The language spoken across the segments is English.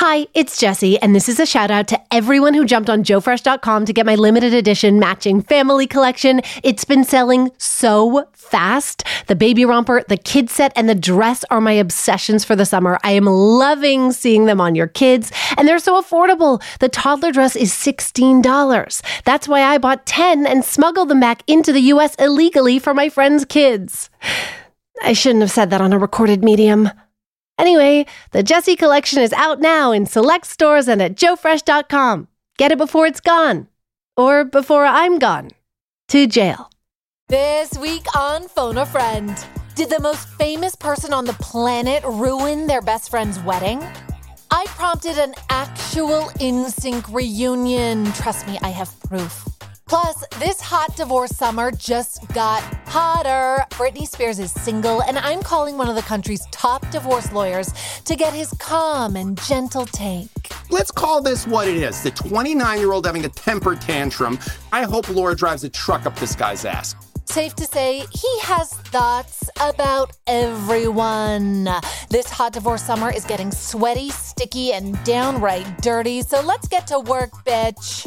Hi, it's Jessi, and this is a shout out to everyone who jumped on JoeFresh.com to get my limited edition matching family collection. It's been selling so fast. The baby romper, the kid set, and the dress are my obsessions for the summer. I am loving seeing them on your kids, and they're so affordable. The toddler dress is $16. That's why I bought 10 and smuggled them back into the US illegally for my friends' kids. I shouldn't have said that on a recorded medium. Anyway, the Jessi collection is out now in select stores and at joefresh.com. Get it before it's gone. Or before I'm gone. To jail. This week on Phone a Friend. Did the most famous person on the planet ruin their best friend's wedding? I prompted an actual NSYNC reunion. Trust me, I have proof. Plus, this hot divorce summer just got hotter. Britney Spears is single, and I'm calling one of the country's top divorce lawyers to get his calm and gentle take. Let's call this what it is the 29 year old having a temper tantrum. I hope Laura drives a truck up this guy's ass. Safe to say, he has thoughts about everyone. This hot divorce summer is getting sweaty, sticky, and downright dirty, so let's get to work, bitch.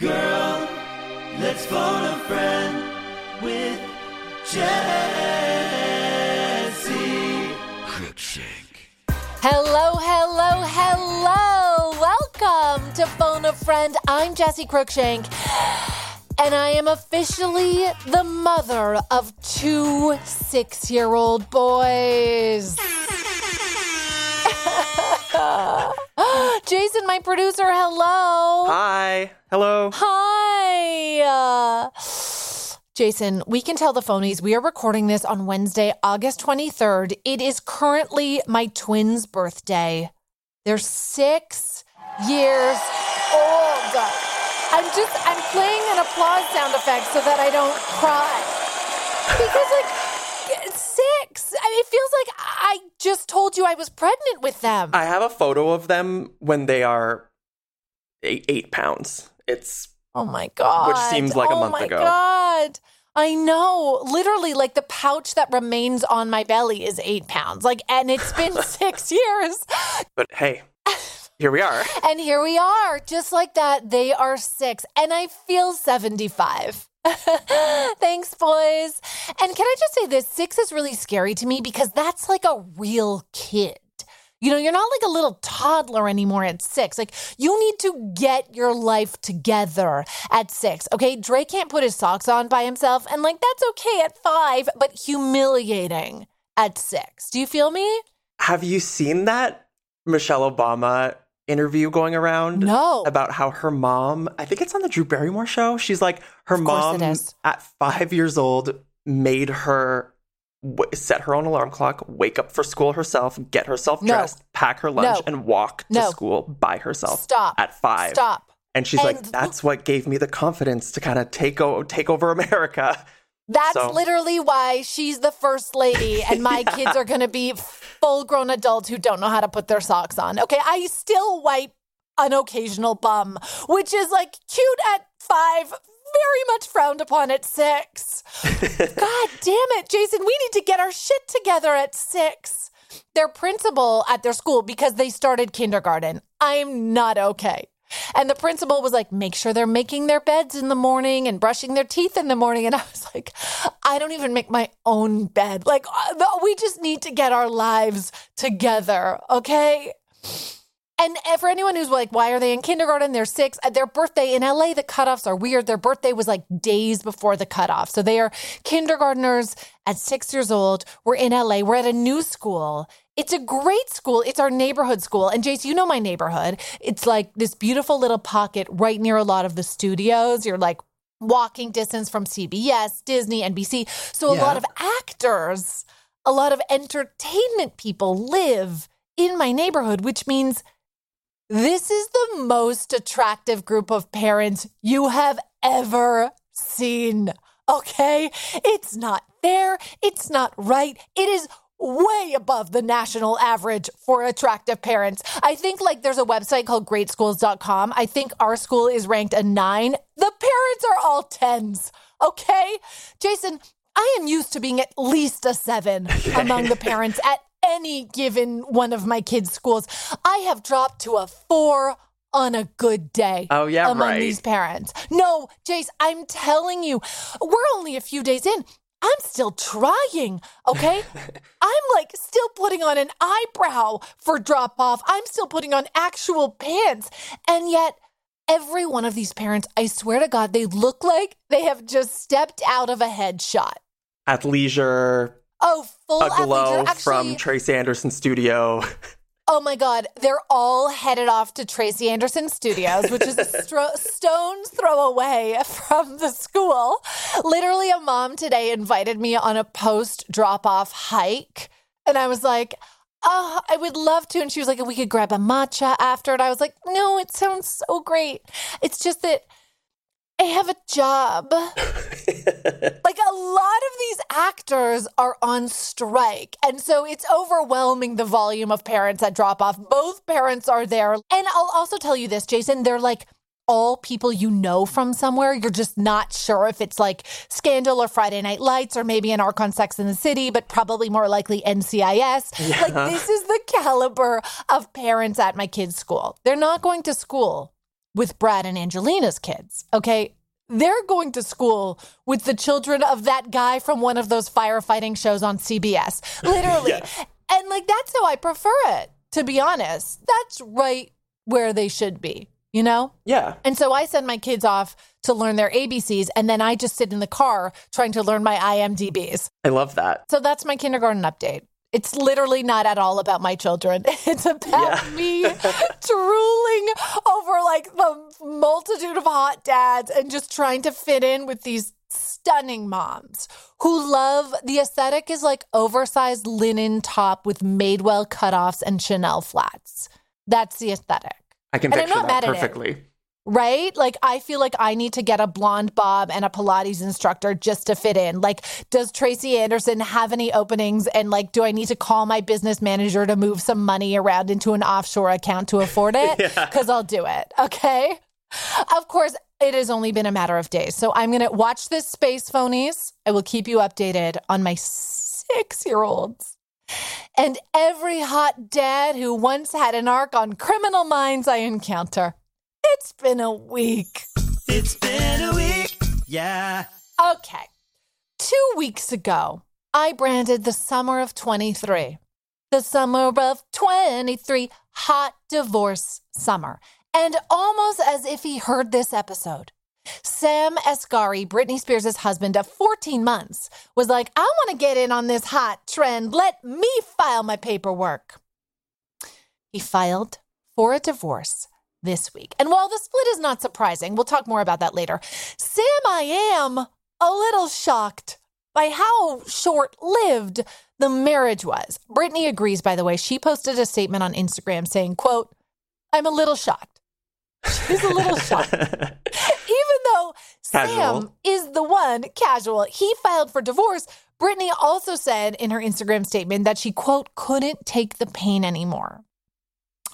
Girl, let's phone a friend with Jessi Cruickshank. Hello, hello, hello. Welcome to Phone a Friend. I'm Jessi Cruickshank. And I am officially the mother of two six year old boys. Jason, my producer, hello. Hi. Hello. Hi. Uh, Jason, we can tell the phonies we are recording this on Wednesday, August 23rd. It is currently my twins' birthday. They're six years old. I'm just, I'm playing an applause sound effect so that I don't cry. Because, like, six. I mean, it feels like I just told you I was pregnant with them. I have a photo of them when they are eight, eight pounds. It's Oh my god. Which seems like a oh month my ago. god. I know. Literally, like the pouch that remains on my belly is eight pounds. Like, and it's been six years. but hey, here we are. And here we are. Just like that, they are six. And I feel 75. Thanks, boys. And can I just say this? Six is really scary to me because that's like a real kid. You know, you're not like a little toddler anymore at six. Like, you need to get your life together at six, okay? Drake can't put his socks on by himself, and like, that's okay at five, but humiliating at six. Do you feel me? Have you seen that Michelle Obama interview going around? No. About how her mom, I think it's on the Drew Barrymore show. She's like, her Of course it mom at five years old made her w- set her own alarm clock, wake up for school herself, get herself No. dressed, pack her lunch, No. and walk to school by herself. Stop. At five. Stop. And she's like, And- that's what gave me the confidence to kind of take, o- take over America. That's So- literally why she's the first lady, and my kids are going to be full grown adults who don't know how to put their socks on. Okay, I still wipe an occasional bum, which is like cute at five, very much frowned upon at six. God damn it, Jason, we need to get our shit together at six. Their principal at their school, because they started kindergarten, I'm not okay. And the principal was like, make sure they're making their beds in the morning and brushing their teeth in the morning. And I was like, I don't even make my own bed. Like, uh, we just need to get our lives together, okay? And for anyone who's like, why are they in kindergarten? They're six. At their birthday in LA, the cutoffs are weird. Their birthday was like days before the cutoff. So they are kindergartners at six years old. We're in LA. We're at a new school. It's a great school. It's our neighborhood school. And Jace, you know my neighborhood. It's like this beautiful little pocket right near a lot of the studios. You're like walking distance from CBS, Disney, NBC. So a Yeah. lot of actors, a lot of entertainment people live in my neighborhood, which means this is the most attractive group of parents you have ever seen. Okay? It's not fair. It's not right. It is way above the national average for attractive parents. I think like there's a website called greatschools.com. I think our school is ranked a nine. The parents are all tens. Okay? Jason, I am used to being at least a seven among the parents at any given one of my kids' schools. I have dropped to a four on a good day. Oh, yeah, among right. these parents. No, Jace, I'm telling you, we're only a few days in. I'm still trying, okay? I'm like still putting on an eyebrow for drop off. I'm still putting on actual pants. And yet, every one of these parents, I swear to God, they look like they have just stepped out of a headshot. At leisure. Oh, full a glow athleisure. Actually, from Tracy Anderson Studio. Oh my God, they're all headed off to Tracy Anderson Studios, which is a stro- stone's throw away from the school. Literally, a mom today invited me on a post drop off hike. And I was like, oh, I would love to. And she was like, we could grab a matcha after. And I was like, no, it sounds so great. It's just that I have a job. like a lot of these actors are on strike. And so it's overwhelming the volume of parents that drop off. Both parents are there. And I'll also tell you this, Jason, they're like all people you know from somewhere. You're just not sure if it's like Scandal or Friday Night Lights or maybe an arc on Sex in the City, but probably more likely NCIS. Like this is the caliber of parents at my kids' school. They're not going to school with Brad and Angelina's kids, okay? They're going to school with the children of that guy from one of those firefighting shows on CBS. Literally. And like that's how I prefer it, to be honest. That's right where they should be, you know? yeah. And so I send my kids off to learn their ABCs and then I just sit in the car trying to learn my IMDBs. I love that. So that's my kindergarten update. It's literally not at all about my children. It's about Yeah. me drooling over like the multitude of hot dads and just trying to fit in with these stunning moms who love the aesthetic is like oversized linen top with Madewell cutoffs and Chanel flats. That's the aesthetic. I can And I'm picture not that mad at it. perfectly. Right? Like, I feel like I need to get a blonde bob and a Pilates instructor just to fit in. Like, does Tracy Anderson have any openings? And, like, do I need to call my business manager to move some money around into an offshore account to afford it? Because I'll do it. Okay. Of course, it has only been a matter of days. So I'm going to watch this space, phonies. I will keep you updated on my six year olds and every hot dad who once had an arc on criminal minds I encounter. It's been a week. It's been a week. Yeah. Okay. Two weeks ago, I branded the summer of 23. The summer of 23, hot divorce summer. And almost as if he heard this episode, Sam Asghari, Britney Spears' husband of 14 months, was like, I want to get in on this hot trend. Let me file my paperwork. He filed for a divorce this week. And while the split is not surprising, we'll talk more about that later. Sam, I am a little shocked by how short lived the marriage was. Britney agrees, by the way. She posted a statement on Instagram saying, quote, I'm a little shocked. She's a little shocked. Even though Sam is the one casual, he filed for divorce. Britney also said in her Instagram statement that she, quote, couldn't take the pain anymore.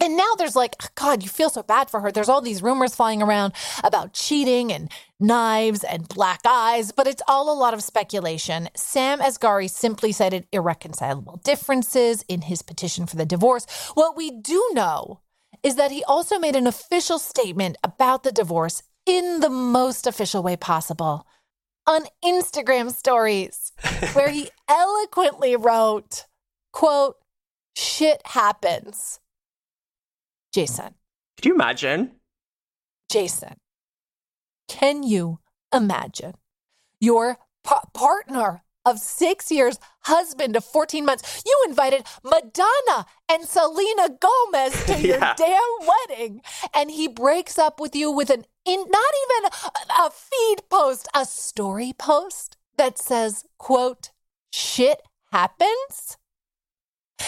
And now there's like, God, you feel so bad for her. There's all these rumors flying around about cheating and knives and black eyes, but it's all a lot of speculation. Sam Asghari simply cited irreconcilable differences in his petition for the divorce. What we do know is that he also made an official statement about the divorce in the most official way possible on Instagram stories, where he eloquently wrote, quote, shit happens. Jason, Could you imagine? Jason, can you imagine your pa- partner of six years, husband of 14 months? You invited Madonna and Selena Gomez to your Yeah. damn wedding, and he breaks up with you with an in, not even a, a feed post, a story post that says, quote, shit happens.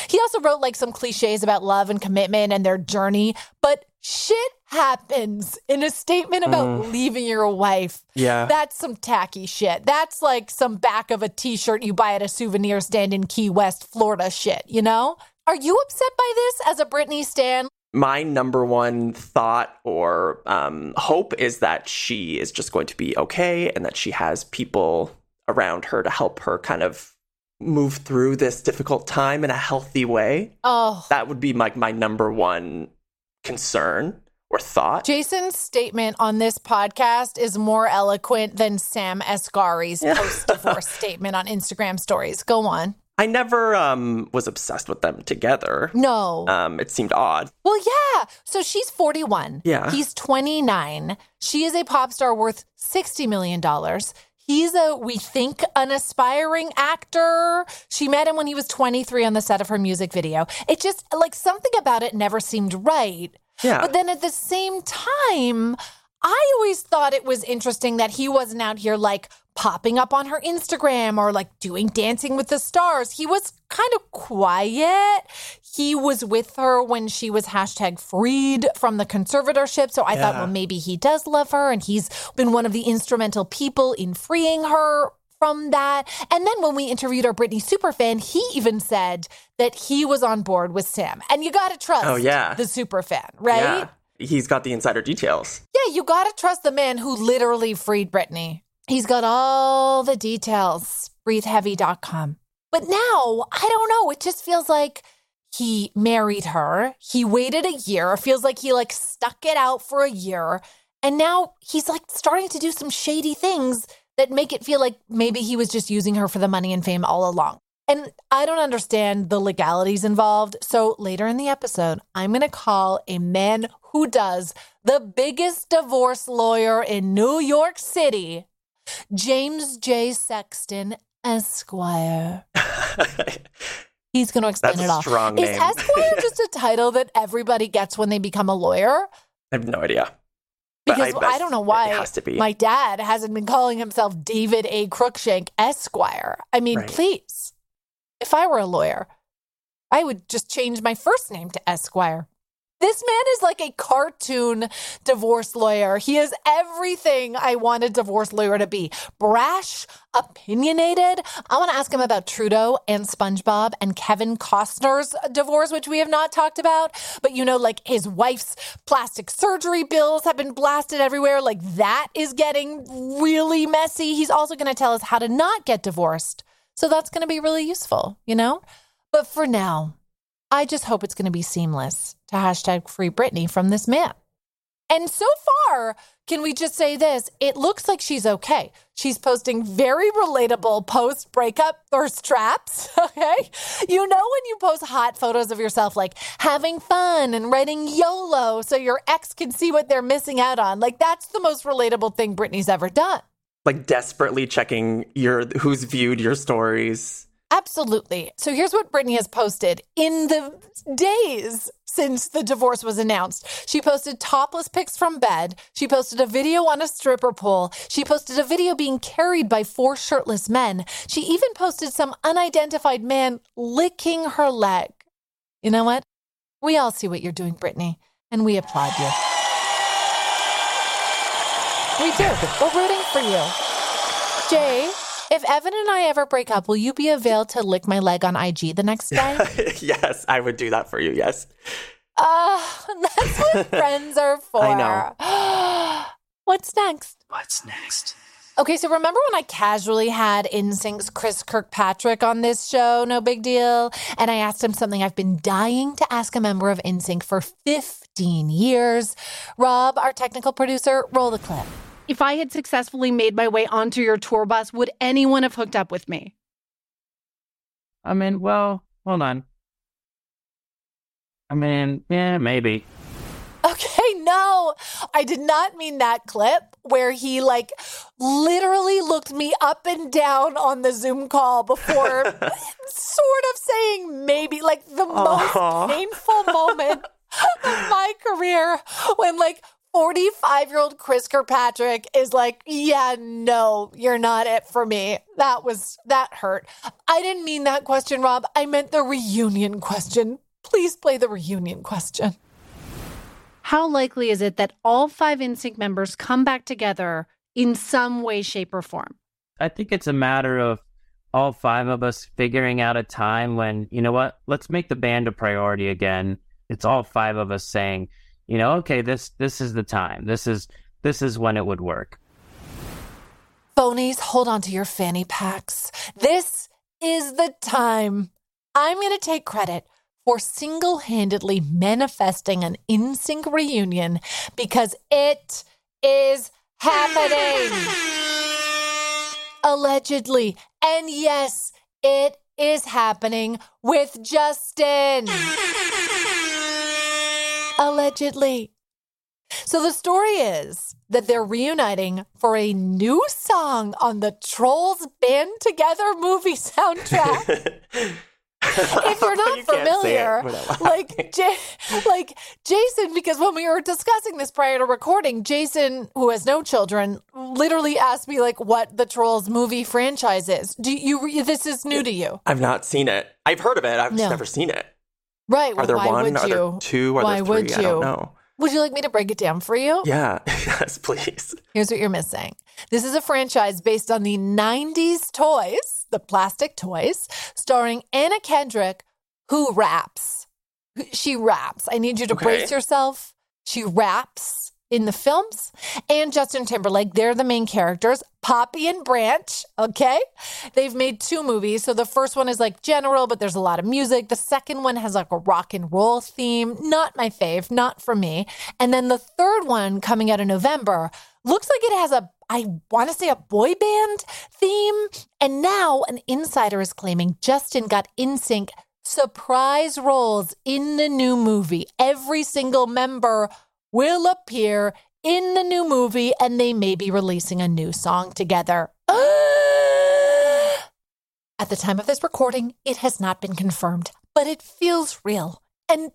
He also wrote like some cliches about love and commitment and their journey, but shit happens in a statement about leaving your wife. Yeah. That's some tacky shit. That's like some back of a t shirt you buy at a souvenir stand in Key West, Florida shit, you know? Are you upset by this as a Britney Stan? my number one thought or um, hope is that she is just going to be okay and that she has people around her to help her kind of move through this difficult time in a healthy way. Oh, That would be like my number one concern or thought. Jason's statement on this podcast is more eloquent than Sam Asghari's post divorce statement on Instagram stories. Go on. I never um, was obsessed with them together. No. Um, it seemed odd. Well, yeah. So she's 41. Yeah. He's 29. She is a pop star worth $60 million. He's a, we think, an aspiring actor. She met him when he was 23 on the set of her music video. It just, like, something about it never seemed right. Yeah. But then at the same time, I always thought it was interesting that he wasn't out here like popping up on her Instagram or like doing dancing with the stars. He was kind of quiet. He was with her when she was hashtag freed from the conservatorship. So I thought, well, maybe he does love her and he's been one of the instrumental people in freeing her from that. And then when we interviewed our Britney superfan, he even said that he was on board with Sam. And you got to trust Oh, yeah. the superfan, right? Yeah. He's got the insider details. Yeah, you gotta trust the man who literally freed Britney. He's got all the details. BreatheHeavy.com. But now, I don't know. It just feels like he married her. He waited a year. It feels like he like stuck it out for a year. And now he's like starting to do some shady things that make it feel like maybe he was just using her for the money and fame all along. And I don't understand the legalities involved. So later in the episode, I'm going to call a man who does the biggest divorce lawyer in New York City, James J. Sexton Esquire. He's going to explain That's it all. strong Is name. Esquire just a title that everybody gets when they become a lawyer? I have no idea. Because I, bet don't know why It has to be. my dad hasn't been calling himself David A. Cruickshank Esquire. I mean, Right. please, if I were a lawyer, I would just change my first name to Esquire. This man is like a cartoon divorce lawyer. He is everything I want a divorce lawyer to be brash, opinionated. I want to ask him about Trudeau and SpongeBob and Kevin Costner's divorce, which we have not talked about. But you know, like his wife's plastic surgery bills have been blasted everywhere. Like that is getting really messy. He's also going to tell us how to not get divorced. So that's going to be really useful, you know? But for now, I just hope it's going to be seamless to hashtag free Britney from this man. And so far, can we just say this? It looks like she's okay. She's posting very relatable post breakup thirst traps. Okay. You know, when you post hot photos of yourself, like having fun and writing YOLO so your ex can see what they're missing out on. Like, that's the most relatable thing Britney's ever done. like desperately checking your who's viewed your stories. Absolutely. So here's what Britney has posted in the days since the divorce was announced. She posted topless pics from bed. She posted a video on a stripper pole. She posted a video being carried by four shirtless men. She even posted some unidentified man licking her leg. You know what? We all see what you're doing, Britney, and we applaud you. We do. We're rooting for you. Jay, if Evan and I ever break up, will you be available to lick my leg on IG the next day? yes, I would do that for you. Yes. Uh, that's what friends are for. I know. What's next? What's next? Okay, so remember when I casually had NSYNC's Chris Kirkpatrick on this show? No big deal. And I asked him something I've been dying to ask a member of NSYNC for 15 years. Rob, our technical producer, roll the clip. If I had successfully made my way onto your tour bus, would anyone have hooked up with me? I mean, well, hold on. I mean, yeah, maybe. Okay, no, I did not mean that clip where he like literally looked me up and down on the Zoom call before sort of saying maybe like the Aw. most painful moment of my career when like 45 year old Chris Kirkpatrick is like, yeah, no, you're not it for me. That was, that hurt. I didn't mean that question, Rob. I meant the reunion question. Please play the reunion question. How likely is it that all five NSYNC members come back together in some way, shape, or form? I think it's a matter of all five of us figuring out a time when, you know what, let's make the band a priority again. It's all five of us saying, you know, okay, this this is the time. This is this is when it would work. Phonies, hold on to your fanny packs. This is the time. I'm going to take credit for single handedly manifesting an NSYNC reunion because it is happening. Allegedly. And yes, it is happening with Justin. Allegedly. So the story is that they're reuniting for a new song on the Trolls Band Together movie soundtrack. if you're not You can't say it familiar, like J- like Jason, because when we were discussing this prior to recording, Jason, who has no children, literally asked me like what the Trolls movie franchise is. Do you? This is new to you, I've not seen it. I've heard of it. I've No. just never seen it. Right? Are there why one? would Are you? there two? Are why there three? would I don't you? know. Would you like me to break it down for you? Yeah. yes, please. Here's what you're missing. This is a franchise based on the 90s toys, the plastic toys, starring Anna Kendrick, who raps. She raps. I need you to Okay. brace yourself. She raps in the films. And Justin Timberlake, they're the main characters. Poppy and Branch, okay? They've made two movies. So the first one is like general, but there's a lot of music. The second one has like a rock and roll theme. Not my fave, not for me. And then the third one coming out in November looks like it has a, I want to say a boy band theme. And now an insider is claiming Justin got NSYNC surprise roles in the new movie. Every single member will appear in the new movie and they may be releasing a new song together. At the time of this recording, it has not been confirmed, but it feels real. And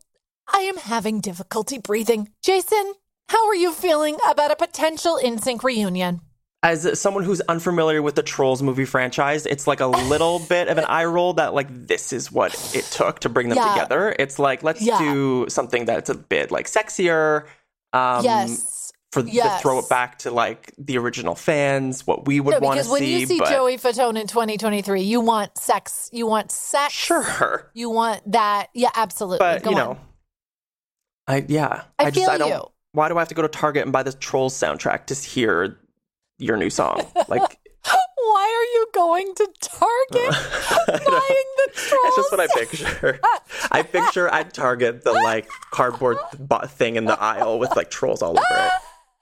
I am having difficulty breathing. Jason, how are you feeling about a potential NSYNC reunion? As someone who's unfamiliar with the Trolls movie franchise, it's like a little bit of an eye roll that like this is what it took to bring them Yeah. together. It's like let's Yeah. do something that's a bit like sexier. Um, yes. For Yes. to throw it back to like the original fans, what we would No, want to because when you see but Joey Fatone in 2023, you want sex. You want sex. sure, You want that. Yeah, absolutely. but Go you on. know, I yeah, I just feel I don't. you. Why do I have to go to Target and buy the Trolls soundtrack to hear your new song? Like Why are you going to Target buying the trolls? It's just what I picture. I picture at Target the like cardboard thing in the aisle with like trolls all over it.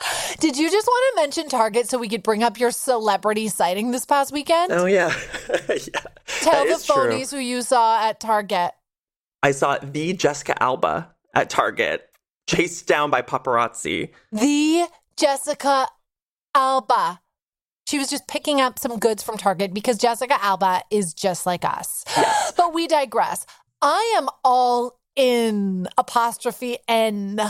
Did you just want to mention Target so we could bring up your celebrity sighting this past weekend? Oh yeah, yeah. Tell the is true. phonies who you saw at Target. I saw the Jessica Alba at Target, chased down by paparazzi. The Jessica Alba. She was just picking up some goods from Target because Jessica Alba is just like us. But we digress. I am all in apostrophe N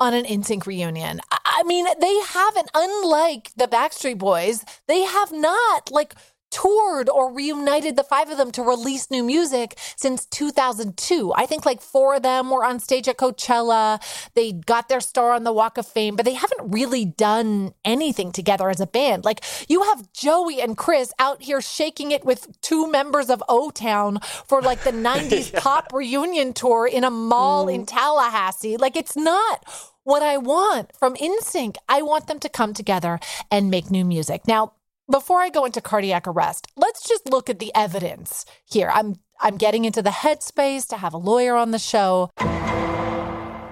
on an NSYNC reunion. I- I mean, they haven't, unlike the Backstreet Boys, they have not like toured or reunited the five of them to release new music since 2002. I think like four of them were on stage at Coachella. They got their star on the Walk of Fame, but they haven't really done anything together as a band. Like you have Joey and Chris out here shaking it with two members of O Town for like the 90s yeah. pop reunion tour in a mall mm. in Tallahassee. Like it's not what I want from NSYNC. I want them to come together and make new music. Now, before I go into cardiac arrest, let's just look at the evidence here. I'm I'm getting into the headspace to have a lawyer on the show.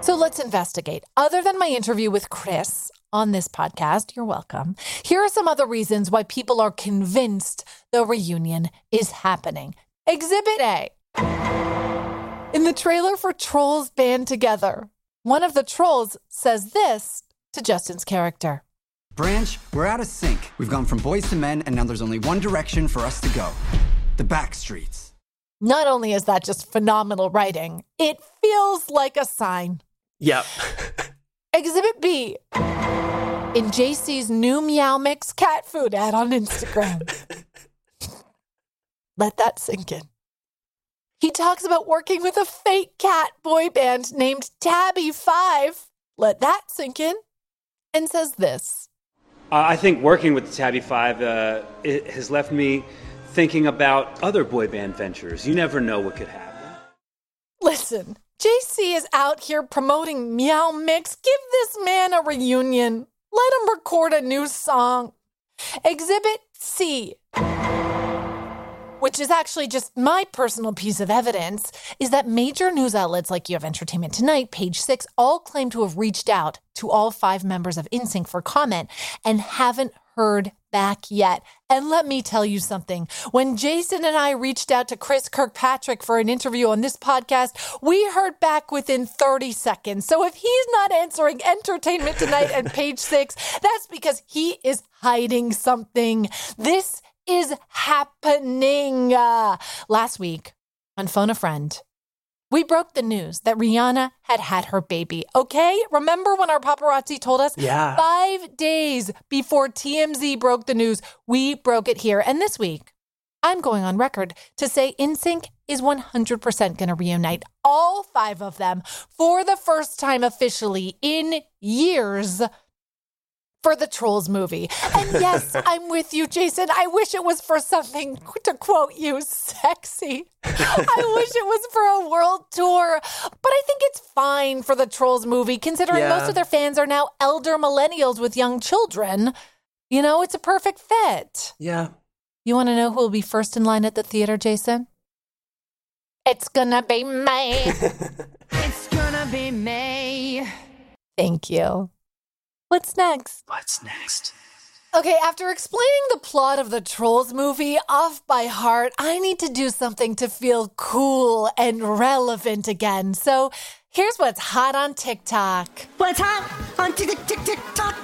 So let's investigate. Other than my interview with Chris on this podcast, you're welcome. Here are some other reasons why people are convinced the reunion is happening. Exhibit A. In the trailer for Trolls Band Together, one of the trolls says this to Justin's character. Branch, we're out of sync. We've gone from boys to men, and now there's only one direction for us to go the back streets. Not only is that just phenomenal writing, it feels like a sign. Yep. Exhibit B in JC's new Meow Mix cat food ad on Instagram. Let that sink in. He talks about working with a fake cat boy band named Tabby Five. Let that sink in. And says this I think working with the Tabby Five uh, has left me thinking about other boy band ventures. You never know what could happen. Listen, JC is out here promoting Meow Mix. Give this man a reunion. Let him record a new song. Exhibit C which is actually just my personal piece of evidence, is that major news outlets like You Have Entertainment Tonight, Page Six, all claim to have reached out to all five members of NSYNC for comment and haven't heard back yet. And let me tell you something. When Jason and I reached out to Chris Kirkpatrick for an interview on this podcast, we heard back within 30 seconds. So if he's not answering Entertainment Tonight and Page Six, that's because he is hiding something. This is happening? Uh, last week on Phone a Friend, we broke the news that Rihanna had had her baby. Okay? Remember when our paparazzi told us? Yeah. Five days before TMZ broke the news, we broke it here. And this week, I'm going on record to say NSYNC is 100% going to reunite all five of them for the first time officially in years for the Trolls movie. And yes, I'm with you, Jason. I wish it was for something, to quote you, sexy. I wish it was for a world tour. But I think it's fine for the Trolls movie, considering yeah. most of their fans are now elder millennials with young children. You know, it's a perfect fit. Yeah. You want to know who will be first in line at the theater, Jason? It's gonna be me. it's gonna be me. Thank you. What's next? What's next? Okay, after explaining the plot of the Trolls movie off by heart, I need to do something to feel cool and relevant again. So here's what's hot on TikTok. What's hot on TikTok?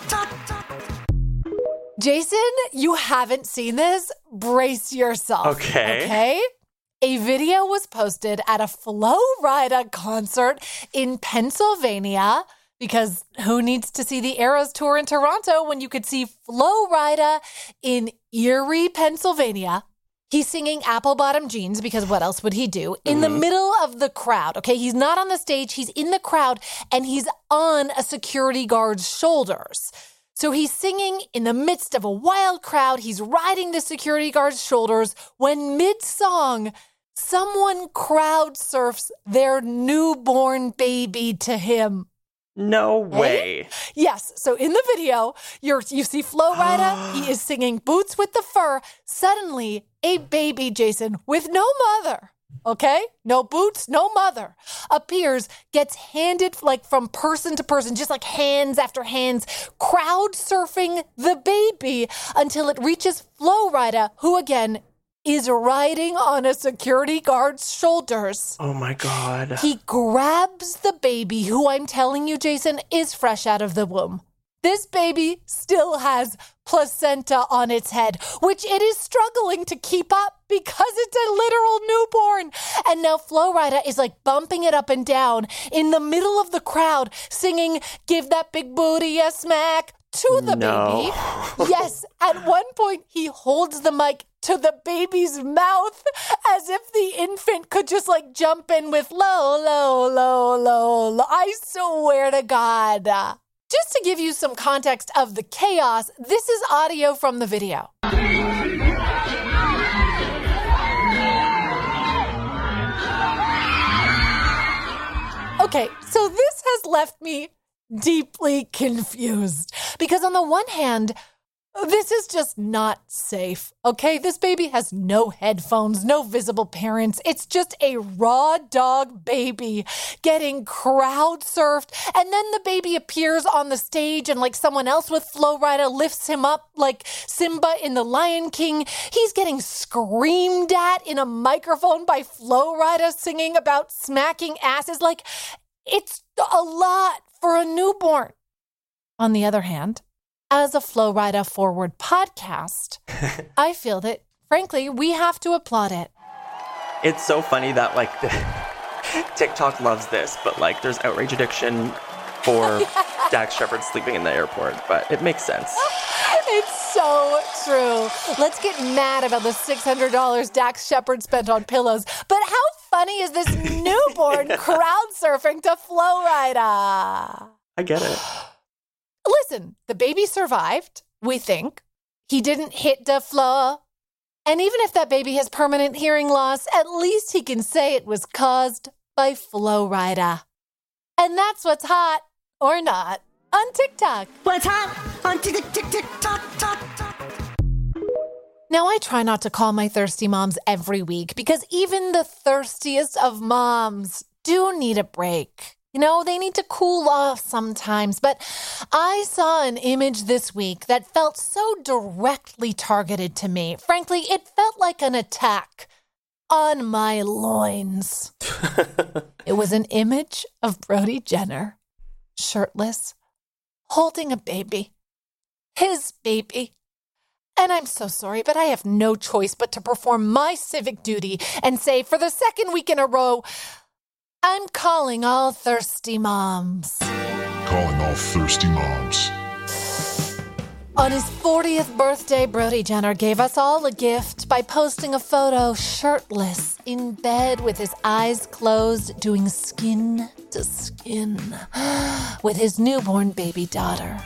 Jason, you haven't seen this? Brace yourself. Okay. Okay? A video was posted at a Flo Rida concert in Pennsylvania because who needs to see the Eras tour in Toronto when you could see Flo Rida in Erie, Pennsylvania? He's singing Apple Bottom Jeans because what else would he do? In mm-hmm. the middle of the crowd, okay? He's not on the stage, he's in the crowd and he's on a security guard's shoulders. So he's singing in the midst of a wild crowd. He's riding the security guard's shoulders when mid song, someone crowd surfs their newborn baby to him. No eh? way. Hey? Yes. So in the video, you you see Flo Rida. he is singing "Boots with the Fur." Suddenly, a baby Jason with no mother. Okay, no boots, no mother appears, gets handed like from person to person, just like hands after hands, crowd surfing the baby until it reaches Flo Rida, who again is riding on a security guard's shoulders. Oh my God. He grabs the baby, who I'm telling you, Jason, is fresh out of the womb. This baby still has placenta on its head, which it is struggling to keep up because it's a literal newborn. And now Flo Rida is like bumping it up and down in the middle of the crowd, singing, Give that big booty a smack to the no. baby. yes, at one point, he holds the mic to the baby's mouth as if the infant could just like jump in with low, low, low, low, low. I swear to God. Just to give you some context of the chaos, this is audio from the video. Okay, so this has left me deeply confused because, on the one hand, this is just not safe. Okay, this baby has no headphones, no visible parents. It's just a raw dog baby getting crowd surfed. And then the baby appears on the stage and, like someone else with Flo Rida, lifts him up like Simba in The Lion King. He's getting screamed at in a microphone by Flo Rida singing about smacking asses. Like, it's a lot for a newborn. On the other hand, as a Flo Rida Forward podcast, I feel that, frankly, we have to applaud it. It's so funny that like TikTok loves this, but like there's outrage addiction for Dax Shepard sleeping in the airport, but it makes sense. It's so true. Let's get mad about the $600 Dax Shepard spent on pillows. But how funny is this newborn crowd surfing to Flo Rida? I get it. Listen, the baby survived, we think. He didn't hit the floor. And even if that baby has permanent hearing loss, at least he can say it was caused by Flo Rida. And that's what's hot or not on TikTok. What's hot on tock. Now, I try not to call my thirsty moms every week because even the thirstiest of moms do need a break. You know, they need to cool off sometimes. But I saw an image this week that felt so directly targeted to me. Frankly, it felt like an attack on my loins. it was an image of Brody Jenner, shirtless, holding a baby, his baby. And I'm so sorry, but I have no choice but to perform my civic duty and say, for the second week in a row, I'm calling all thirsty moms. Calling all thirsty moms. On his 40th birthday, Brody Jenner gave us all a gift by posting a photo shirtless in bed with his eyes closed, doing skin to skin with his newborn baby daughter.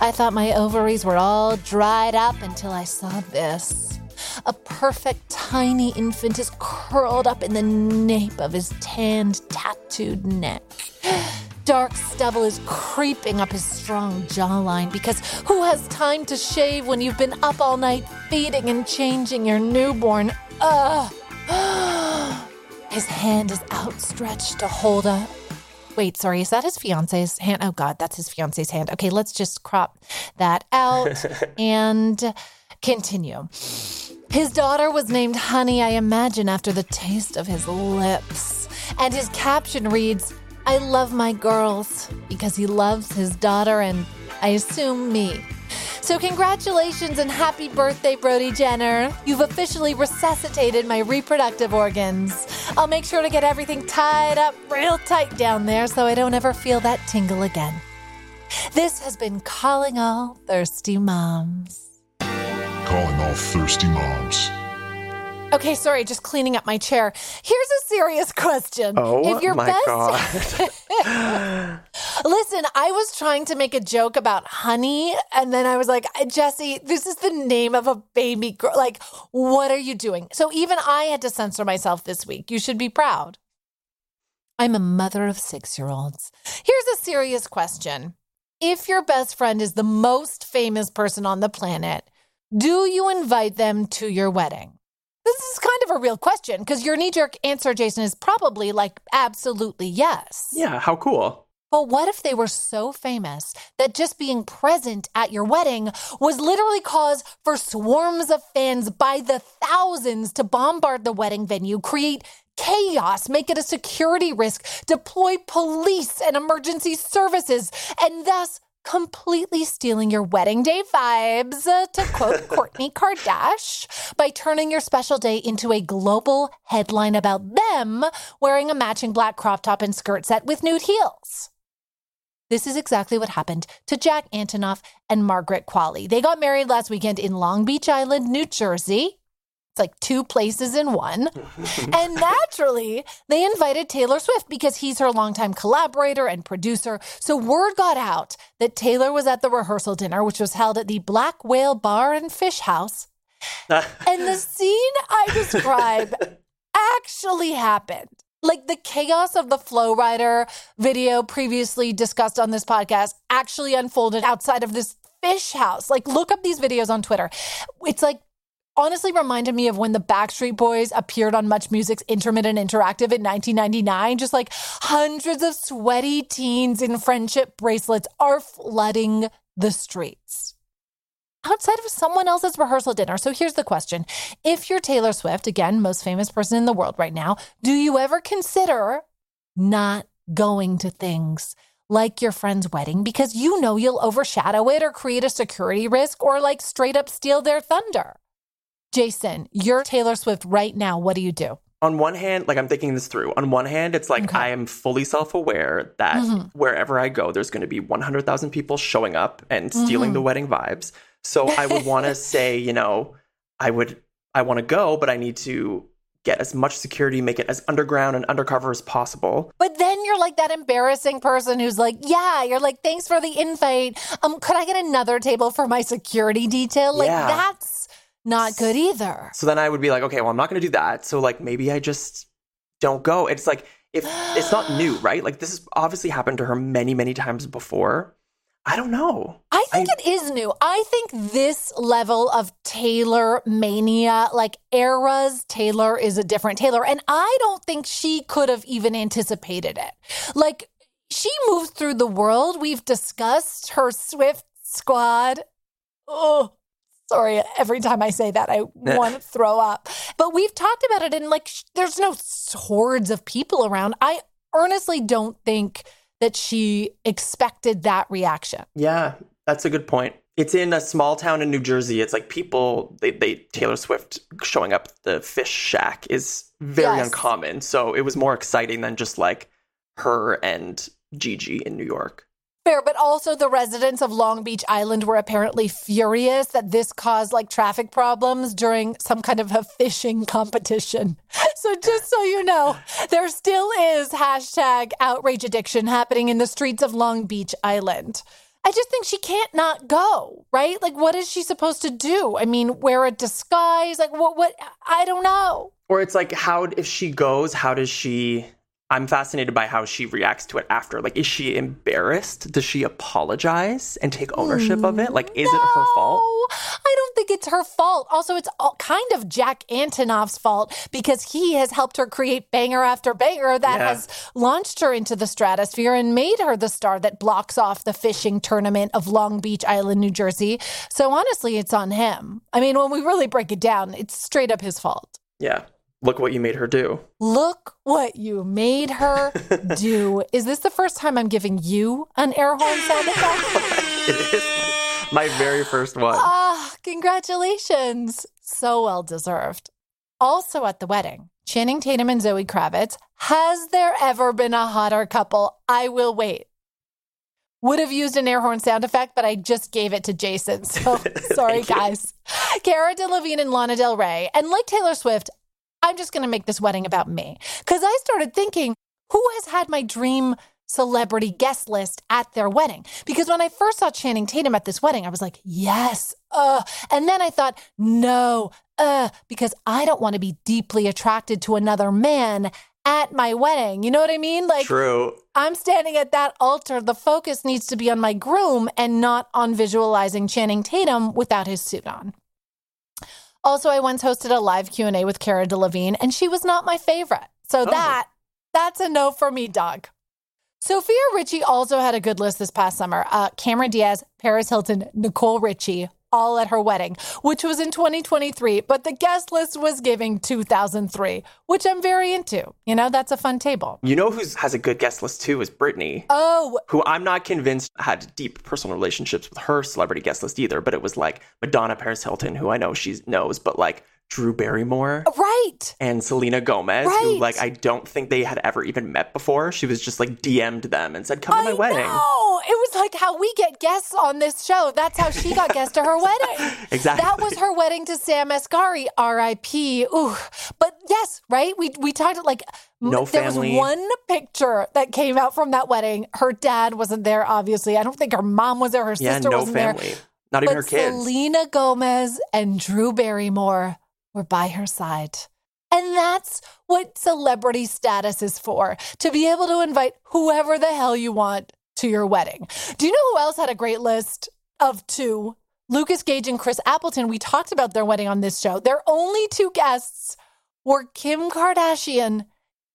I thought my ovaries were all dried up until I saw this. A perfect tiny infant is curled up in the nape of his tanned, tattooed neck. Dark stubble is creeping up his strong jawline because who has time to shave when you've been up all night feeding and changing your newborn? Ugh. His hand is outstretched to hold a. Wait, sorry, is that his fiance's hand? Oh, God, that's his fiance's hand. Okay, let's just crop that out and continue. His daughter was named Honey, I imagine, after the taste of his lips. And his caption reads, I love my girls because he loves his daughter and I assume me. So, congratulations and happy birthday, Brody Jenner. You've officially resuscitated my reproductive organs. I'll make sure to get everything tied up real tight down there so I don't ever feel that tingle again. This has been Calling All Thirsty Moms. Calling all thirsty moms. Okay, sorry, just cleaning up my chair. Here's a serious question. Oh if your my best god. Listen, I was trying to make a joke about honey, and then I was like, Jessi, this is the name of a baby girl. Like, what are you doing? So even I had to censor myself this week. You should be proud. I'm a mother of six year olds. Here's a serious question If your best friend is the most famous person on the planet, do you invite them to your wedding? This is kind of a real question because your knee jerk answer, Jason, is probably like absolutely yes. Yeah, how cool. But what if they were so famous that just being present at your wedding was literally cause for swarms of fans by the thousands to bombard the wedding venue, create chaos, make it a security risk, deploy police and emergency services, and thus completely stealing your wedding day vibes, uh, to quote Kourtney Kardashian, by turning your special day into a global headline about them wearing a matching black crop top and skirt set with nude heels. This is exactly what happened to Jack Antonoff and Margaret Qualley. They got married last weekend in Long Beach Island, New Jersey. It's like two places in one. and naturally, they invited Taylor Swift because he's her longtime collaborator and producer. So word got out that Taylor was at the rehearsal dinner, which was held at the Black Whale Bar and Fish House. and the scene I describe actually happened. Like the chaos of the Flo Rida video previously discussed on this podcast actually unfolded outside of this fish house. Like, look up these videos on Twitter. It's like honestly reminded me of when the Backstreet Boys appeared on Much Music's Intimate and Interactive in 1999. Just like hundreds of sweaty teens in friendship bracelets are flooding the streets outside of someone else's rehearsal dinner. So here's the question If you're Taylor Swift, again, most famous person in the world right now, do you ever consider not going to things? Like your friend's wedding because you know you'll overshadow it or create a security risk or like straight up steal their thunder. Jason, you're Taylor Swift right now. What do you do? on one hand, like I'm thinking this through. On one hand, it's like okay. I am fully self aware that mm-hmm. wherever I go, there's going to be 100,000 people showing up and stealing mm-hmm. the wedding vibes. So I would want to say, you know, I would, I want to go, but I need to get as much security, make it as underground and undercover as possible. But then you're like that embarrassing person who's like, yeah, you're like, thanks for the invite. Um, could I get another table for my security detail? Like yeah. that's not good either. So then I would be like, okay, well, I'm not going to do that. So like maybe I just don't go. It's like if it's not new, right? Like this has obviously happened to her many, many times before. I don't know. I think I, it is new. I think this level of Taylor mania, like eras, Taylor is a different Taylor. And I don't think she could have even anticipated it. Like, she moves through the world. We've discussed her Swift squad. Oh, Sorry, every time I say that, I want to throw up. But we've talked about it, and like, there's no hordes of people around. I earnestly don't think that she expected that reaction. Yeah, that's a good point. It's in a small town in New Jersey. It's like people, they, they Taylor Swift showing up the fish shack is very yes. uncommon. So it was more exciting than just like her and Gigi in New York. Fair, but also the residents of Long Beach Island were apparently furious that this caused like traffic problems during some kind of a fishing competition. So just so you know, there still is hashtag outrage addiction happening in the streets of Long Beach Island. I just think she can't not go, right? Like, what is she supposed to do? I mean, wear a disguise? Like, what? What? I don't know. Or it's like, how if she goes, how does she I'm fascinated by how she reacts to it after. Like, is she embarrassed? Does she apologize and take ownership of it? Like, is no, it her hmm, fault? I don't think it's her fault. Also, it's all kind of Jack Antonoff's fault because he has helped her create banger after banger that yeah. has launched her into the stratosphere and made her the star that blocks off the fishing tournament of Long Beach Island, New Jersey. So honestly, it's on him. I mean, when we really break it down, it's straight up his fault. Yeah. Look what you made her do. Look what you made her do. Is this the first time I'm giving you an air horn sound effect? it is my very first one. Ah, congratulations. So well deserved. Also at the wedding, Channing Tatum and Zoe Kravitz. Has there ever been a hotter couple? I will wait. Would have used an air horn sound effect, but I just gave it to Jason. So sorry, guys. Cara Delevingne and Lana Del Rey. And like Taylor Swift, I'm just going to make this wedding about me. Because I started thinking, who has had my dream celebrity guest list at their wedding? Because when I first saw Channing Tatum at this wedding, I was like, yes, uh. And then I thought, no, uh, because I don't want to be deeply attracted to another man at my wedding. You know what I mean? Like, true. I'm standing at that altar. The focus needs to be on my groom and not on visualizing Channing Tatum without his suit on. Also, I once hosted a live Q&A with Cara Delevingne and she was not my favorite. So oh. that that's a no for me, dog. Sofia Richie also had a good list this past summer. Uh, Cameron Diaz, Paris Hilton, Nicole Richie, all at her wedding, which was in 2023, but the guest list was giving 2003, which I'm very into. You know, that's a fun table. You know who has a good guest list too is Britney. Oh. Who I'm not convinced had deep personal relationships with her celebrity guest list either, but it was like Madonna Paris Hilton, who I know she knows, but like Drew Barrymore. Uh, right. And Selena Gomez, right. who like I don't think they had ever even met before. She was just like DM'd them and said, Come to my I wedding. Oh, It was like how we get guests on this show. That's how she got guests to her wedding. Exactly. That was her wedding to Sam Asghari, R.I.P. Ooh, but yes, right. We we talked like No there family. was one picture that came out from that wedding. Her dad wasn't there, obviously. I don't think her mom was there. Her Yeah, sister no wasn't family. there. Not even but her kids. Selena Gomez and Drew Barrymore were by her side. And that's what celebrity status is for to be able to invite whoever the hell you want to your wedding. Do you know who else had a great list of two? Lucas Gage and Chris Appleton. We talked about their wedding on this show. Their only two guests were Kim Kardashian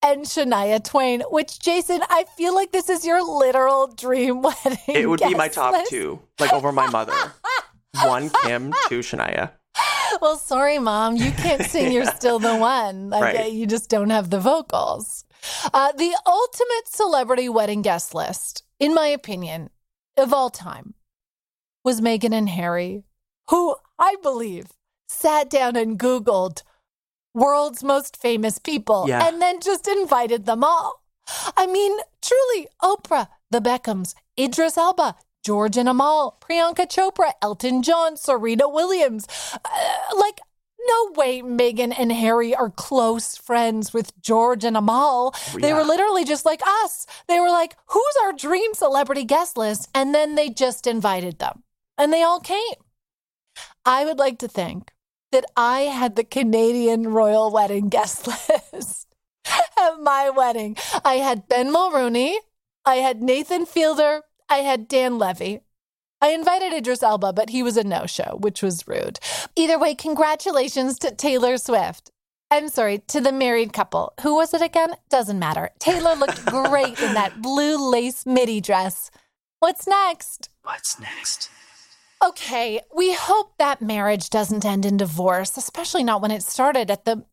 and Shania Twain, which, Jason, I feel like this is your literal dream wedding. It would be my top list. two, like over my mother. One Kim, two Shania. Well, sorry, mom. You can't sing. You're still the one. Like, Right. You just don't have the vocals. Uh, the ultimate celebrity wedding guest list, in my opinion, of all time, was Meghan and Harry, who I believe sat down and Googled world's most famous people Yeah. and then just invited them all. I mean, truly, Oprah, the Beckhams, Idris Elba, George and Amal, Priyanka Chopra, Elton John, Serena Williams. Uh, like, no way Meghan and Harry are close friends with George and Amal. They were literally just like us. They were like, who's our dream celebrity guest list? And then they just invited them. And they all came. I would like to think that I had the Canadian royal wedding guest list at my wedding. I had Ben Mulroney, I had Nathan Fielder, I had Dan Levy. I invited Idris Elba, but he was a no show, which was rude. Either way, congratulations to Taylor Swift. I'm sorry, to the married couple. Who was it again? Doesn't matter. Taylor looked great in that blue lace midi dress. What's next? What's next? Okay, we hope that marriage doesn't end in divorce, especially not when it started at the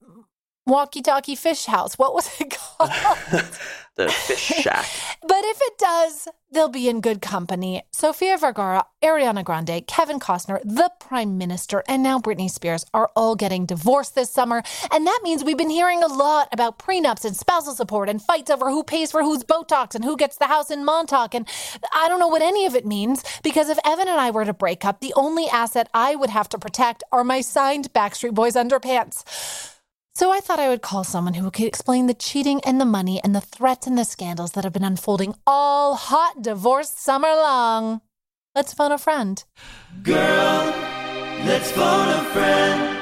walkie talkie fish house. What was it called? The fish shack. but if it does, they'll be in good company. Sofia Vergara, Ariana Grande, Kevin Costner, the Prime Minister, and now Britney Spears are all getting divorced this summer. And that means we've been hearing a lot about prenups and spousal support and fights over who pays for whose Botox and who gets the house in Montauk. And I don't know what any of it means because if Evan and I were to break up, the only asset I would have to protect are my signed Backstreet Boys underpants. So I thought I would call someone who could explain the cheating and the money and the threats and the scandals that have been unfolding all hot divorce summer long. Let's phone a friend. Girl, let's phone a friend.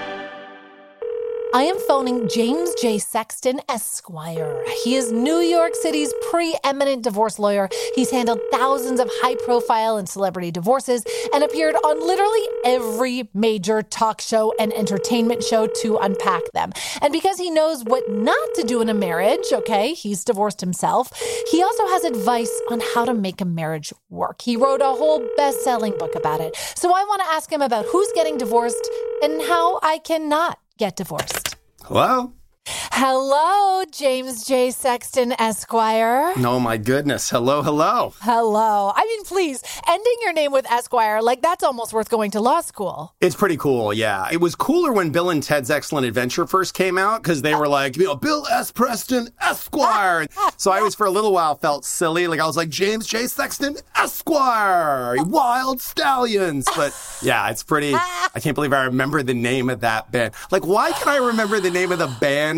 I am phoning James J. Sexton Esquire. He is New York City's preeminent divorce lawyer. He's handled thousands of high profile and celebrity divorces and appeared on literally every major talk show and entertainment show to unpack them. And because he knows what not to do in a marriage, okay, he's divorced himself, he also has advice on how to make a marriage work. He wrote a whole best selling book about it. So I want to ask him about who's getting divorced and how I cannot get divorced. Hello? Hello, James J. Sexton Esquire. Oh my goodness. Hello, hello. Hello. I mean, please, ending your name with Esquire, like that's almost worth going to law school. It's pretty cool, yeah. It was cooler when Bill and Ted's Excellent Adventure first came out because they were like, you know, Bill S. Preston Esquire. so I always, for a little while, felt silly. Like I was like, James J. Sexton Esquire, Wild Stallions. But yeah, it's pretty. I can't believe I remember the name of that band. Like, why can I remember the name of the band?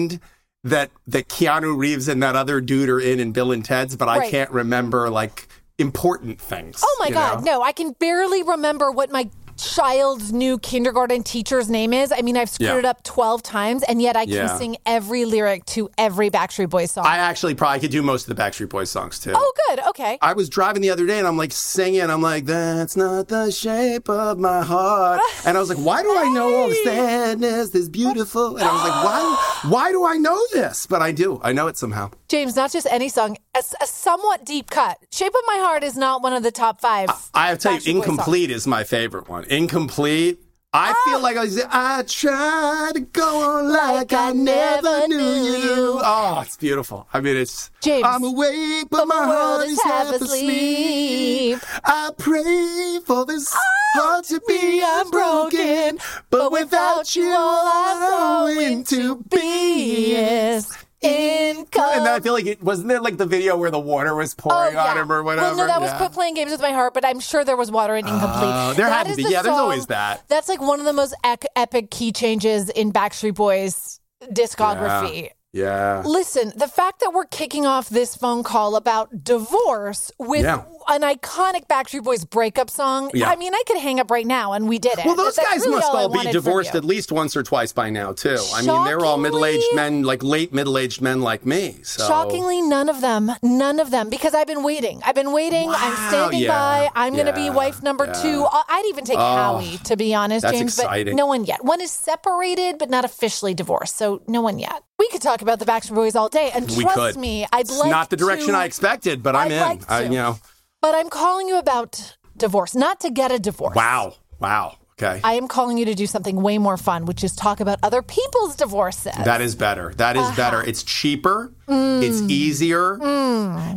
That that Keanu Reeves and that other dude are in in Bill and Ted's, but I can't remember like important things. Oh my God, know? no, I can barely remember what my child's new kindergarten teacher's name is. I mean, I've screwed Yeah. it up 12 times, and yet I can Yeah. sing every lyric to every Backstreet Boys song. I actually probably could do most of the Backstreet Boys songs too. oh, good. Okay. I was driving the other day and I'm like singing. I'm like, that's not the shape of my heart. And I was like, why do I know all the sadness is beautiful? And I was like, why, why do I know this? But I do. I know it somehow. James, not just any song, a, a somewhat deep cut. Shape of My Heart is not one of the top five. I have to tell you, Backstreet Boys songs. Incomplete is my favorite one. Incomplete. I feel oh. like I was, I try to go on like, I never knew you. Oh, it's beautiful. I mean, it's. James. I'm awake, but my heart is half asleep. I pray for this ah, heart to be unbroken, but without you, all I'm going to be is incomplete. And then I feel like it wasn't there like the video where the water was pouring oh, on him or whatever. Oh, Well, no, that was quit playing games with my heart, but I'm sure there was water in incomplete. Oh, there That had to be. the Yeah, there's song- always that. That's like one of the most ec- epic key changes in Backstreet Boys discography. Yeah. Listen, the fact that we're kicking off this phone call about divorce with Yeah. an iconic Backstreet Boys breakup song, Yeah. I mean, I could hang up right now, and we did it. Well, those That's guys really must all all be divorced at least once or twice by now, too. I mean, they're all middle-aged men, like late middle-aged men like me. So Shockingly, none of them, none of them, because I've been waiting. I've been waiting. I'm standing yeah, by. I'm going to be wife number yeah. two. I- I'd even take Oh, Howie, to be honest, that's James, exciting. but no one yet. One is separated, but not officially divorced, so no one yet. We could talk about the Backstreet Boys all day, and we trust could. me, I'd love it's like not the direction to- I expected, but I'm I'd in. like I, you know, But I'm calling you about divorce, not to get a divorce. wow, wow. Okay. I am calling you to do something way more fun, which is talk about other people's divorces. That is better. That is Uh-huh. better. It's cheaper. Mm. It's easier.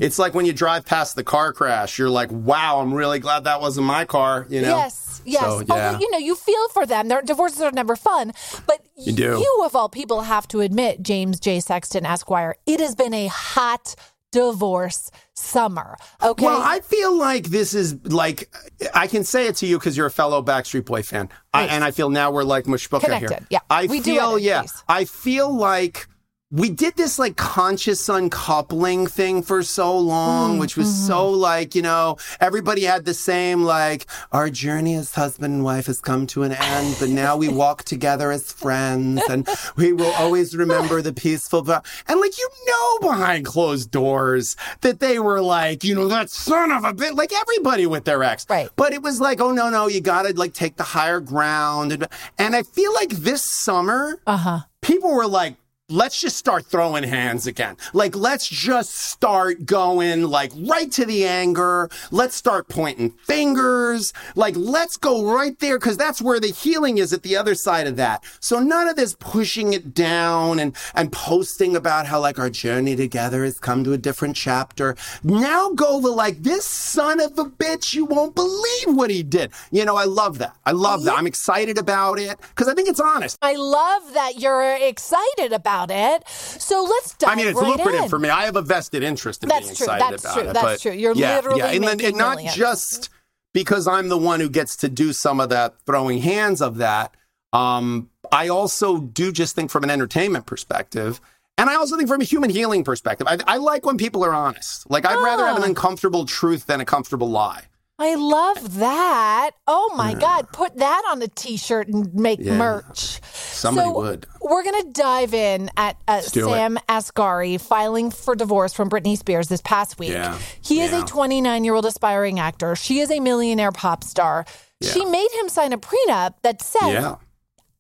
It's like when you drive past the car crash, you're like, wow, I'm really glad that wasn't my car, you know? Yes, yes. So, yeah. Although, you know, you feel for them. Their divorces are never fun. But You do. you, of all people, have to admit, James J. Sexton Esquire, it has been a hot divorce summer. Okay. Well, I feel like this is like I can say it to you because you're a fellow Backstreet Boy fan, I, and I feel now we're like mishpucha here. Yeah. I We feel it, yeah. please. I feel like we did this like conscious uncoupling thing for so long, Mm, which was so mm-hmm. like you know everybody had the same like our journey as husband and wife has come to an end, but now we walk together as friends, and we will always remember the peaceful. vow. And like you know behind closed doors that they were like you know that son of a bit like everybody with their ex, right? But it was like oh no no you gotta like take the higher ground, and and I feel like this summer, uh huh, people were like. Let's just start throwing hands again. Like, let's just start going like right to the anger. Let's start pointing fingers. Like, let's go right there because that's where the healing is at the other side of that. So none of this pushing it down and, and posting about how like our journey together has come to a different chapter. Now go the like, this son of a bitch, you won't believe what he did. You know, I love that. I love that. I'm excited about it because I think it's honest. I love that you're excited about it. So let's dive I mean, it's right lucrative in. for me. I have a vested interest in That's being true. excited That's about true. it. That's but true. You're yeah, literally yeah. And, then, and not just because I'm the one who gets to do some of that throwing hands of that. Um, I also do just think from an entertainment perspective. And I also think from a human healing perspective, I, I like when people are honest. Like, I'd rather have an Ah. uncomfortable truth than a comfortable lie. I love that. Oh my God. Put that on a t shirt and make Yeah. merch. Somebody So, would. We're going to dive in at uh, do it. Sam Asghari filing for divorce from Britney Spears this past week. Yeah. He is Yeah. a 29 year old aspiring actor. She is a millionaire pop star. She made him sign a prenup that said Yeah.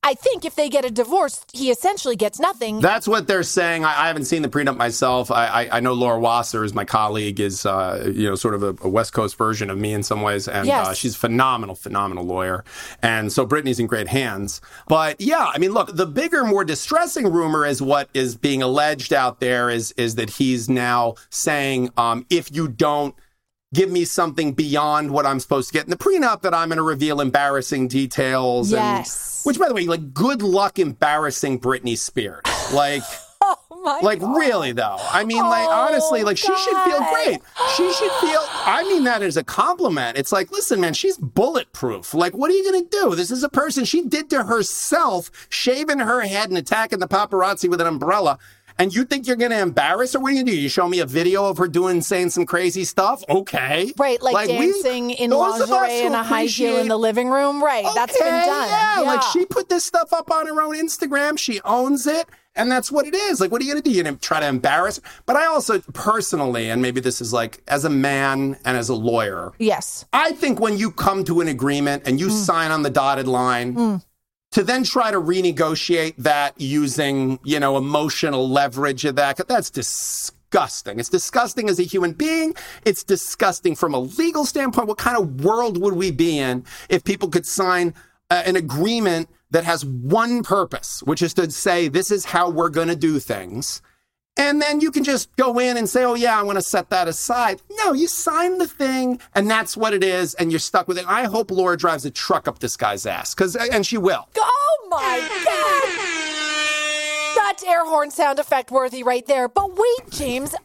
I think if they get a divorce, he essentially gets nothing. That's what they're saying. I, I haven't seen the prenup myself. I, I, I know Laura Wasser is my colleague, is uh, you know sort of a, a West Coast version of me in some ways, and Yes. uh, she's a phenomenal, phenomenal lawyer. And so Britney's in great hands. But yeah, I mean, look, the bigger, more distressing rumor is what is being alleged out there is is that he's now saying um, if you don't give me something beyond what I'm supposed to get in the prenup that I'm going to reveal embarrassing details. Yes. And, which, by the way, like, good luck embarrassing Britney Spears. Like, oh my like really though. I mean, like honestly, like she should feel oh, great. She should feel. I mean that as a compliment. It's like, listen, man, she's bulletproof. Like, what are you gonna do? This is a person she did to herself, shaving her head and attacking the paparazzi with an umbrella. And you think you're going to embarrass her? What are you going to do? You show me a video of her doing, saying some crazy stuff? Okay. Right, like, we- dancing in of us lingerie and a high heel in the living room. Right, that's been Okay, done. Yeah, like she put this stuff up on her own Instagram. She owns it. And that's what it is. Like, what are you going to do? You're going to try to embarrass? her? But I also personally, and maybe this is like as a man and as a lawyer, Yes. I think when you come to an agreement and you mm. sign on the dotted line, mm. To then try to renegotiate that using, you know, emotional leverage of that, that's disgusting. It's disgusting as a human being. It's disgusting from a legal standpoint. What kind of world would we be in if people could sign uh, an agreement that has one purpose, which is to say, this is how we're going to do things? And then you can just go in and say, oh, yeah, I want to set that aside. No, you sign the thing and that's what it is. And you're stuck with it. I hope Laura drives a truck up this guy's ass because, and she will. Oh my God. That's air horn sound effect worthy right there. But wait, James.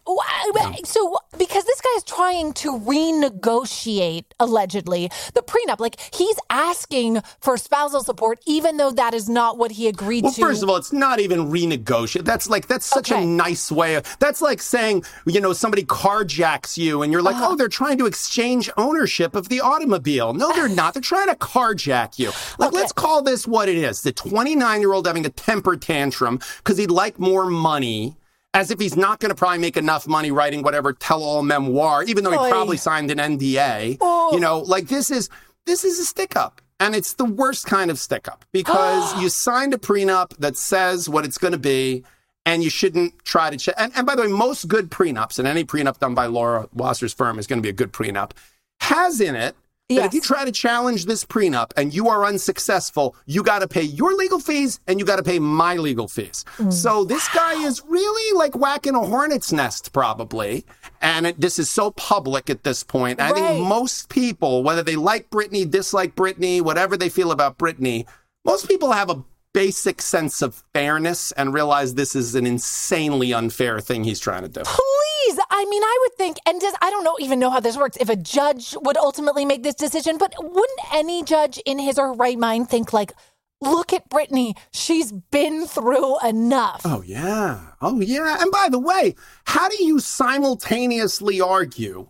So, because this guy is trying to renegotiate, allegedly, the prenup, like he's asking for spousal support, even though that is not what he agreed Well, to. first of all, it's not even renegotiate. That's like that's such a nice way. Of, that's like saying you know somebody carjacks you, and you're like, Uh-huh. oh, they're trying to exchange ownership of the automobile. No, they're not. They're trying to carjack you. Like, let's call this what it is: the 29 year old having a temper tantrum because he'd like more money. As if he's not going to probably make enough money writing whatever tell-all memoir, even though he Oy. probably signed an NDA. Oh. You know, like this is this is a stick up. And it's the worst kind of stick up because you signed a prenup that says what it's going to be, and you shouldn't try to. Ch- and, and by the way, most good prenups, and any prenup done by Laura Wasser's firm is going to be a good prenup, has in it that if you try to challenge this prenup and you are unsuccessful, you got to pay your legal fees and you got to pay my legal fees. Mm. So this guy is really like whacking a hornet's nest, probably. And it, this is so public at this point. I think most people, whether they like Britney, dislike Britney, whatever they feel about Britney, most people have a basic sense of fairness and realize this is an insanely unfair thing he's trying to do. Please, I mean, I would think, and does, I don't know even know how this works. If a judge would ultimately make this decision, but wouldn't any judge in his or her right mind think like, look at Britney, she's been through enough. Oh, yeah. Oh, yeah. And by the way, how do you simultaneously argue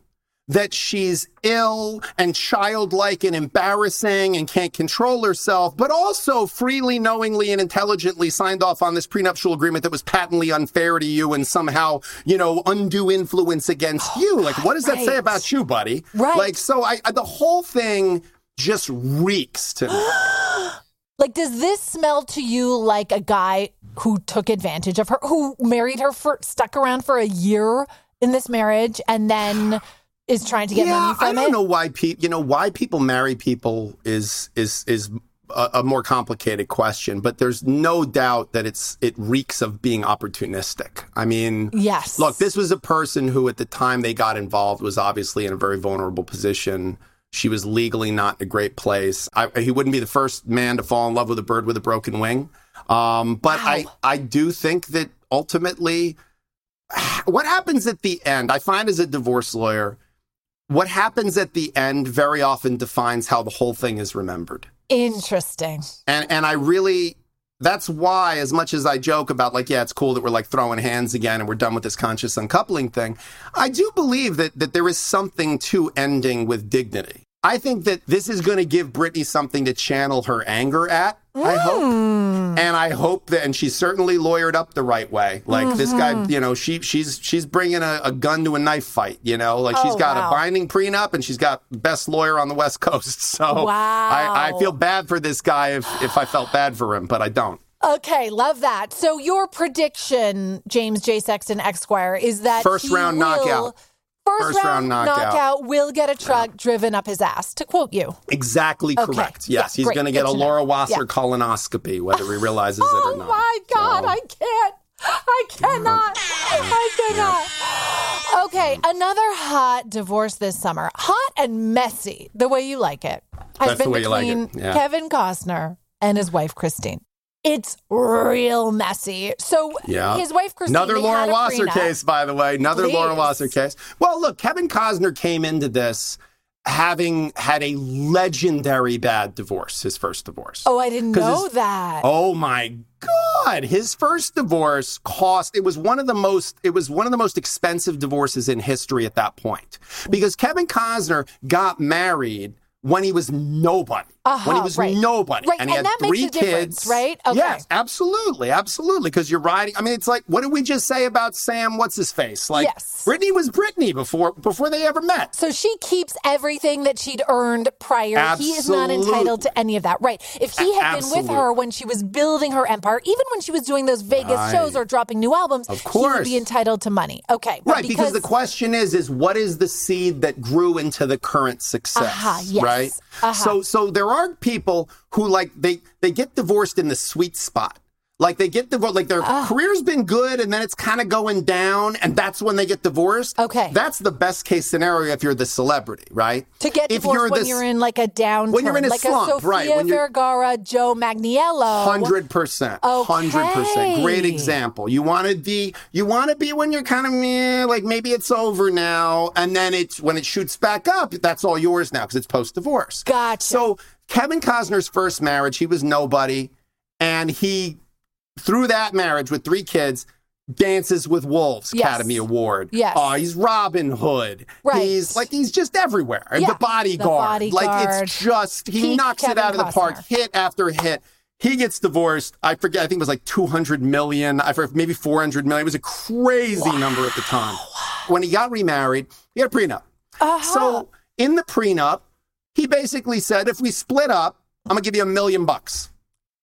that she's ill and childlike and embarrassing and can't control herself, but also freely, knowingly, and intelligently signed off on this prenuptial agreement that was patently unfair to you and somehow, you know, undue influence against oh, you? Like, what does that say about you, buddy? Right. Like, so I, I the whole thing just reeks to me. Like, does this smell to you like a guy who took advantage of her, who married her for, stuck around for a year in this marriage and then is trying to get money from it. I don't it? know why people, you know, why people marry people is is is a, a more complicated question, but there's no doubt that it's it reeks of being opportunistic. I mean, Yes. Look, this was a person who, at the time they got involved, was obviously in a very vulnerable position. She was legally not in a great place. I, he wouldn't be the first man to fall in love with a bird with a broken wing. Um, but I, I do think that ultimately, what happens at the end, I find as a divorce lawyer, what happens at the end very often defines how the whole thing is remembered. Interesting. And and I really that's why as much as I joke about like yeah it's cool that we're like throwing hands again and we're done with this conscious uncoupling thing, I do believe that that there is something to ending with dignity. I think that this is going to give Britney something to channel her anger at. I hope. Mm. And I hope that, and she's certainly lawyered up the right way. Like this guy, mm-hmm. you know, she she's she's bringing a, a gun to a knife fight. You know, like she's oh, got wow. a binding prenup, and she's got best lawyer on the West Coast. So I, I feel bad for this guy if if I felt bad for him, but I don't. Okay, love that. So your prediction, James J. Sexton Esquire, is that First round will- knockout. First, First round, round knockout. knockout will get a truck driven up his ass. To quote you. Exactly Okay. correct. Yeah, Yes, he's going to get a. Laura Wasser Yeah. colonoscopy, whether he realizes it or oh not. Oh my God, So- I can't. I cannot. I cannot. Okay, another hot divorce this summer. Hot and messy, the way you like it. Has That's the been way you like between it, yeah. Kevin Costner and his wife Christine. It's real messy. So Yeah. his wife Christine. Another Laura Wasser prenup. case, by the way. Another Laura Wasser case. Well, look, Kevin Costner came into this having had a legendary bad divorce, his first divorce. Oh, I didn't know his- that. Oh my God. His first divorce cost it was one of the most it was one of the most expensive divorces in history at that point. Because Kevin Costner got married when he was nobody. When he Uh-huh, was right. nobody. Right, And he and had that makes three a kids. right? Okay. Yes, absolutely. Absolutely. Because you're riding I mean, it's like what did we just say about Sam? What's his face? Like Yes. Britney was Britney before before they ever met. So she keeps everything that she'd earned prior. He is not entitled to any of that. Right. If he had been with her when she was building her empire, even when she was doing those Vegas Right. shows or dropping new albums, Of course, he would be entitled to money. Okay. Right, because, the question is, is what is the seed that grew into the current success? Uh-huh, yes. Right. Uh-huh. So, so there are people who like they they get divorced in the sweet spot. Like they get divorced, like their ah. career's been good and then it's kind of going down and that's when they get divorced. Okay. That's the best case scenario if you're the celebrity, right? To get if divorced when this- you're in like a downturn, When you're in a like slump, a Sofia right, when you're- Vergara, Joe Manganiello. Hundred percent, hundred percent. Great example. You want to be, you want to be when you're kind of meh, like maybe it's over now, and then it's when it shoots back up. That's all yours now because it's post divorce. Gotcha. So Kevin Costner's first marriage, he was nobody, and he through that marriage with three kids. Dances with Wolves Yes. Academy Award. Yes. Oh, he's Robin Hood. Right. He's like he's just everywhere. Yeah. The bodyguard. The Like it's just he knocks Kevin it out of the park, hit after hit. He gets divorced. I forget. I think it was like 200 million. I forget, maybe 400 million. It was a crazy number at the time. When he got remarried, he had a prenup. Uh-huh. So in the prenup, he basically said, if we split up, I'm gonna give you a million bucks.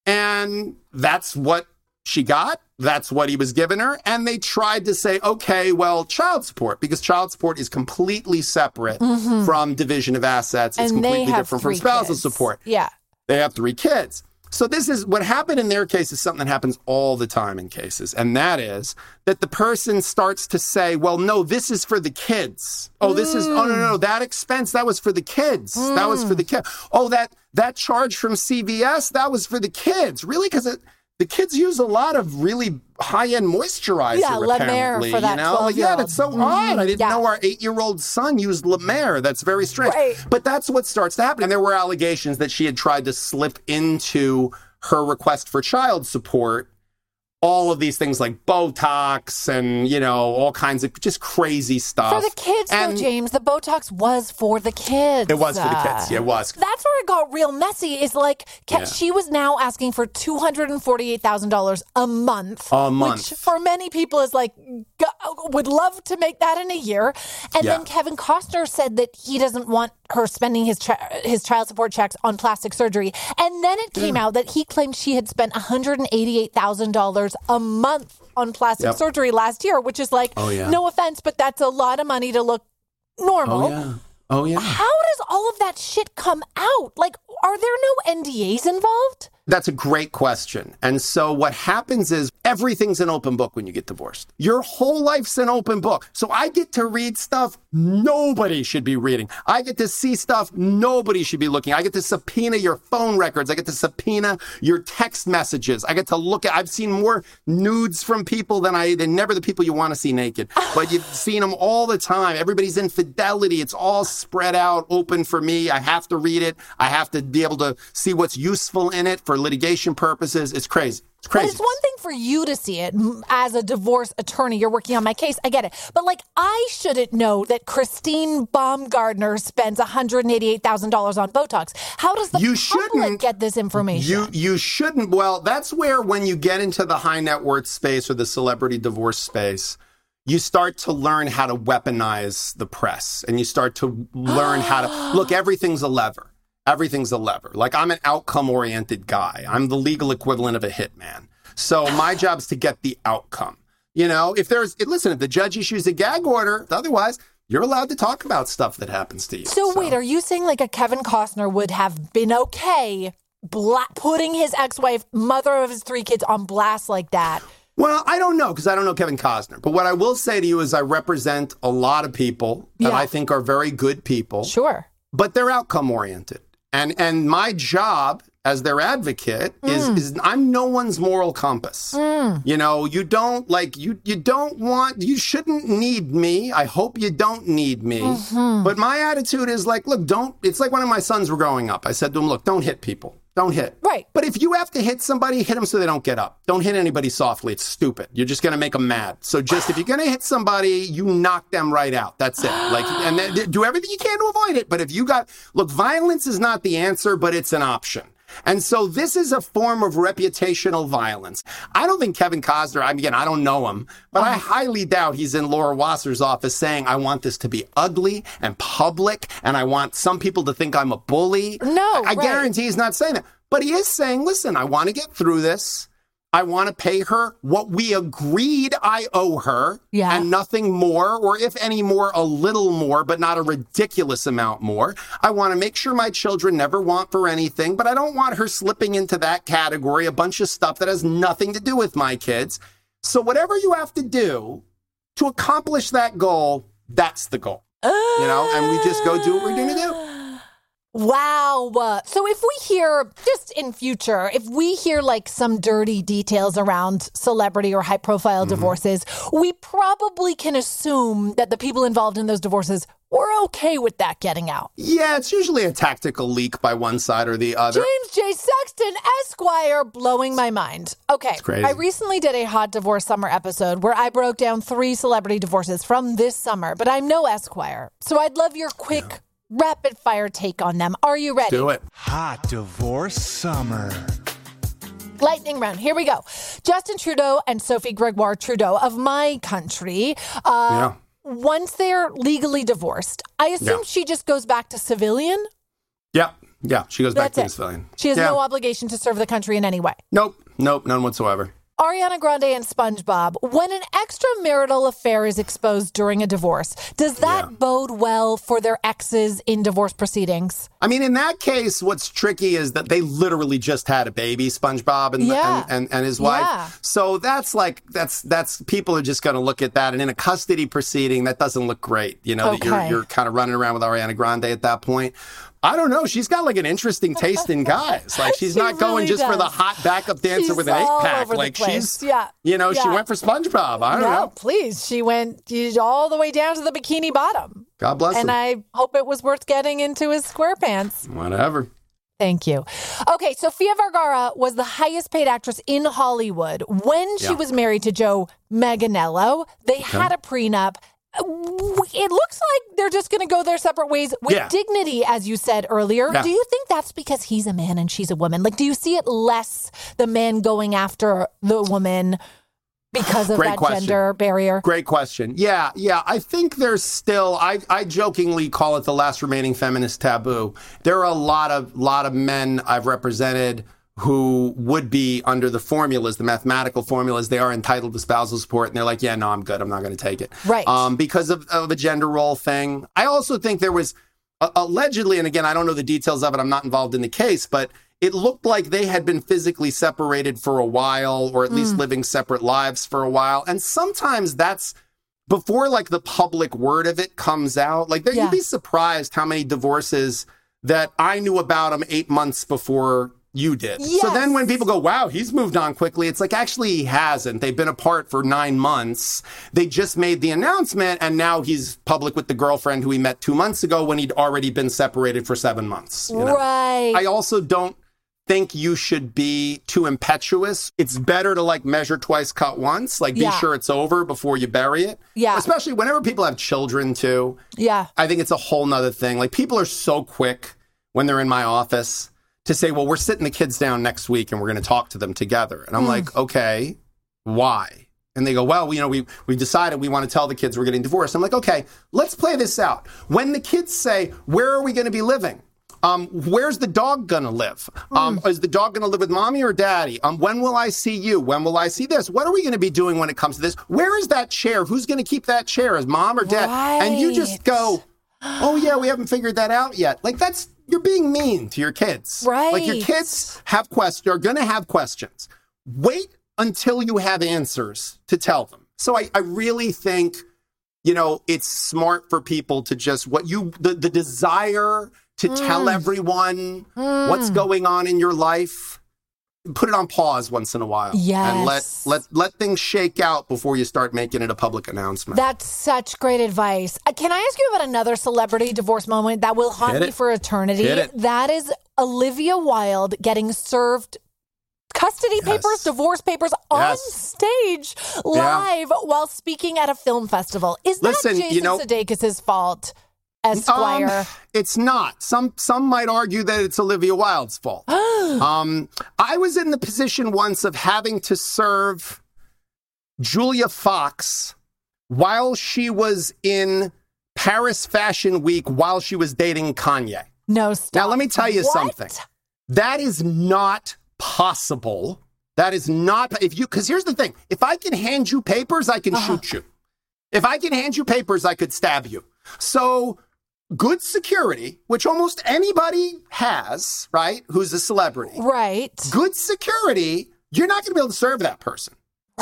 And that's what she got. That's what he was giving her. And they tried to say, okay, well, child support, because child support is completely separate Mhm. from division of assets. It's and they completely different from spousal kids. support. Yeah. They have three kids. So this is what happened in their case is something that happens all the time in cases. And that is that the person starts to say, well, no, this is for the kids. Oh, this is, oh, no, no, no, that expense, that was for the kids. That was for the hmm. kids. Oh, that, that charge from CVS, that was for the kids. Really? Because the kids use a lot of really high-end moisturizer, Yeah, La Mer for that you know? Like, yeah, that's so 12-year-old. odd. I didn't yeah. know our eight-year-old son used La Mer. That's very strange. But that's what starts to happen. And there were allegations that she had tried to slip into her request for child support all of these things like Botox and, you know, all kinds of just crazy stuff. For the kids, and though, James, the Botox was for the kids. It was for the kids. Yeah, it was. That's where it got real messy. Is like Yeah. she was now asking for two hundred and forty-eight thousand dollars a month. A month. which for many people is like would love to make that in a year. And Yeah. then Kevin Costner said that he doesn't want her spending his chi- his child support checks on plastic surgery. And then it came mm. out that he claimed she had spent one hundred and eighty-eight thousand dollars a month on plastic Yep. surgery last year, which is like Oh, yeah. no offense, but that's a lot of money to look normal. Oh, yeah. Oh, yeah. How does all of that shit come out? Like, are there no NDAs involved? That's a great question. And so what happens is everything's an open book when you get divorced. Your whole life's an open book. So I get to read stuff nobody should be reading. I get to see stuff nobody should be looking. I get to subpoena your phone records. I get to subpoena your text messages. I get to look at I've seen more nudes from people than I than never the people you want to see naked. But you've seen them all the time. Everybody's infidelity. It's all spread out open for me. I have to read it. I have to be able to see what's useful in it for litigation purposes. It's crazy. It's But it's one thing for you to see it as a divorce attorney. You're working on my case. I get it. But like, I shouldn't know that Christine Baumgartner spends $188,000 on Botox. How does the You public shouldn't. get this information? You you shouldn't. Well, that's where when you get into the high net worth space or the celebrity divorce space, you start to learn how to weaponize the press, and you start to learn how to look. Everything's a lever. Everything's a lever. Like I'm an outcome oriented guy. I'm the legal equivalent of a hitman. So my job is to get the outcome. You know, if there's listen, if the judge issues a gag order, otherwise you're allowed to talk about stuff that happens to you. So, wait, are you saying like a Kevin Costner would have been okay bla- putting his ex-wife, mother of his three kids, on blast like that? Well, I don't know because I don't know Kevin Costner. But what I will say to you is I represent a lot of people that Yeah. I think are very good people. Sure. But they're outcome oriented. And and my job as their advocate is Mm. is I'm no one's moral compass. You know, you don't like you you don't want you shouldn't need me. I hope you don't need me. Mhm. But my attitude is like, look, don't it's like one of my sons were growing up. I said to him, look, don't hit people. Don't hit. Right. But if you have to hit somebody, hit them so they don't get up. Don't hit anybody softly. It's stupid. You're just going to make them mad. So just if you're going to hit somebody, you knock them right out. That's it. Like, and then do everything you can to avoid it. But if you got, look, violence is not the answer, but it's an option. And so this is a form of reputational violence. I don't think Kevin Costner, I mean, again, I don't know him, but I uh-huh. highly doubt he's in Laura Wasser's office saying, I want this to be ugly and public, and I want some people to think I'm a bully. No, I, I right. guarantee he's not saying that. But he is saying, listen, I want to get through this. I want to pay her what we agreed I owe her Yeah. and nothing more, or if any more, a little more, but not a ridiculous amount more. I want to make sure my children never want for anything, but I don't want her slipping into that category, a bunch of stuff that has nothing to do with my kids. So, whatever you have to do to accomplish that goal, that's the goal. You know, and we just go do what we're going to do. Wow. So if we hear, just in future, if we hear like some dirty details around celebrity or high profile mm-hmm. divorces, we probably can assume that the people involved in those divorces were okay with that getting out. Yeah, it's usually a tactical leak by one side or the other. James J. Sexton, Esquire, blowing my mind. Okay. crazy. I recently did a Hot Divorce Summer episode where I broke down three celebrity divorces from this summer, but I'm no Esquire. So I'd love your quick, rapid fire take on them. Are you ready? Do it. Hot divorce summer. Lightning round. Here we go. Justin Trudeau and Sophie Gregoire Trudeau of my country. Uh, Yeah. Once they're legally divorced, I assume Yeah. she just goes back to civilian. Yeah, yeah. She goes back to it. civilian. She has yeah. no obligation to serve the country in any way. Nope, nope, none whatsoever. Ariana Grande and SpongeBob, when an extramarital affair is exposed during a divorce, does that bode well for their exes in divorce proceedings? I mean, in that case, what's tricky is that they literally just had a baby, SpongeBob and Yeah. and, and, and his wife. Yeah. So that's like that's that's people are just going to look at that, and in a custody proceeding, that doesn't look great. You know, that you're you're kind of running around with Ariana Grande at that point. I don't know. She's got like an interesting taste in guys. Like she's She not going really just for the hot backup dancer She's with an eight pack. Like she's Yeah. you know, she went for SpongeBob. I don't no, know. please. She went all the way down to the bikini bottom. God bless and him. I hope it was worth getting into his square pants. Whatever. Thank you. Okay, Sofia Vergara was the highest paid actress in Hollywood when she Yeah. was married to Joe Manganiello. They had a prenup. Uh, It looks like they're just going to go their separate ways with Yeah. dignity, as you said earlier. Yeah. Do you think that's because he's a man and she's a woman? Like, do you see it less the man going after the woman because of Great that question. gender barrier? Great question. Yeah, yeah. I think there's still. I, I jokingly call it the last remaining feminist taboo. There are a lot of lot of men I've represented who would be under the formulas, the mathematical formulas. They are entitled to spousal support, and they're like, "Yeah, no, I'm good. I'm not going to take it." Right. Um, because of, of a gender role thing. I also think there was uh, allegedly, and again, I don't know the details of it. I'm not involved in the case, but it looked like they had been physically separated for a while, or at least Mm. living separate lives for a while. And sometimes that's before like the public word of it comes out. Like there, Yeah. you'd be surprised how many divorces that I knew about them eight months before you did. So then when people go, wow, he's moved on quickly, it's like actually he hasn't. They've been apart for nine months. They just made the announcement and now he's public with the girlfriend who he met two months ago when he'd already been separated for seven months. you know? Right. I also don't think you should be too impetuous. It's better to like measure twice, cut once. Like be Yeah. sure it's over before you bury it. Yeah. Especially whenever people have children too. Yeah. I think it's a whole nother thing. Like people are so quick when they're in my office to say, well, we're sitting the kids down next week and we're going to talk to them together. And I'm Mm. like, okay, why? And they go, well, you know, we, we decided we want to tell the kids we're getting divorced. I'm like, okay, let's play this out. When the kids say, where are we going to be living? Um, where's the dog gonna live? Um, is the dog gonna live with mommy or daddy? Um, when will I see you? When will I see this? What are we gonna be doing when it comes to this? Where is that chair? Who's gonna keep that chair? Is mom or dad? And you just go, oh yeah, we haven't figured that out yet. Like that's you're being mean to your kids. Right. Like your kids have questions. Are gonna have questions. Wait until you have answers to tell them. So I, I really think you know, it's smart for people to just what you the, the desire to tell Mm. everyone what's Mm. going on in your life. Put it on pause once in a while. And let let let things shake out before you start making it a public announcement. That's such great advice. Uh, Can I ask you about another celebrity divorce moment that will haunt me for eternity? That is Olivia Wilde getting served custody papers, divorce papers on Yes. stage live while speaking at a film festival. Is Listen, that you Jason know- Sudeikis' fault, Esquire? Um, it's not. Some some might argue that it's Olivia Wilde's fault. um, I was in the position once of having to serve Julia Fox while she was in Paris Fashion Week while she was dating Kanye. no, stop. Now let me tell you What? something. That is not possible That is not if you because here's the thing: if I can hand you papers, I can shoot you. If I can hand you papers, I could stab you. So good security, which almost anybody has, right? Who's a celebrity, Right. good security, you're not going to be able to serve that person.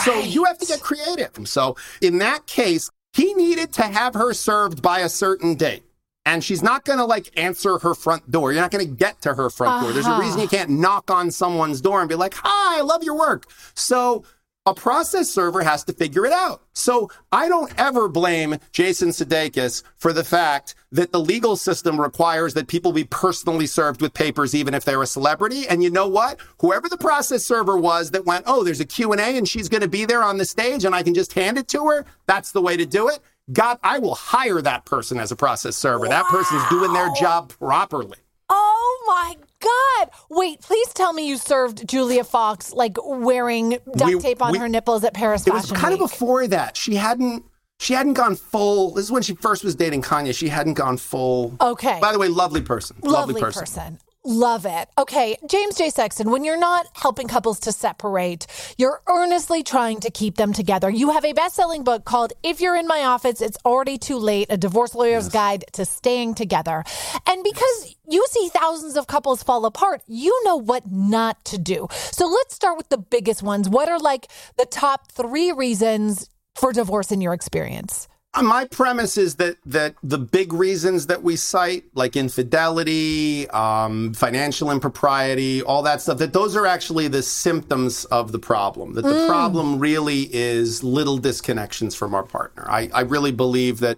So you have to get creative. So in that case, he needed to have her served by a certain date. And she's not going to like answer her front door. You're not going to get to her front door. There's a Uh-huh. reason you can't knock on someone's door and be like, "Hi, I love your work." So a process server has to figure it out. So I don't ever blame Jason Sudeikis for the fact that the legal system requires that people be personally served with papers, even if they're a celebrity. And you know what? Whoever the process server was that went, oh, there's a Q&A and she's going to be there on the stage and I can just hand it to her. That's the way to do it. God, I will hire that person as a process server. That person's doing their job properly. Oh my God. Wait, please tell me you served Julia Fox like wearing duct We- tape on we- her nipples at Paris It was kind Week. of before that. She hadn't she hadn't gone full. This is when she first was dating Kanye. She hadn't gone full. Okay. By the way, lovely person. Lovely, person. Love it. Okay, James J. Sexton, when you're not helping couples to separate, you're earnestly trying to keep them together. You have a best selling book called If You're in My Office, It's Already Too Late A Divorce Lawyer's Guide to Staying Together. And because you see thousands of couples fall apart, you know what not to do. So let's start with the biggest ones. What are like the top three reasons for divorce in your experience? Uh, My premise is that that the big reasons that we cite, like infidelity, um, financial impropriety, all that stuff, that those are actually the symptoms of the problem. That the Mm. problem really is little disconnections from our partner. I, I really believe that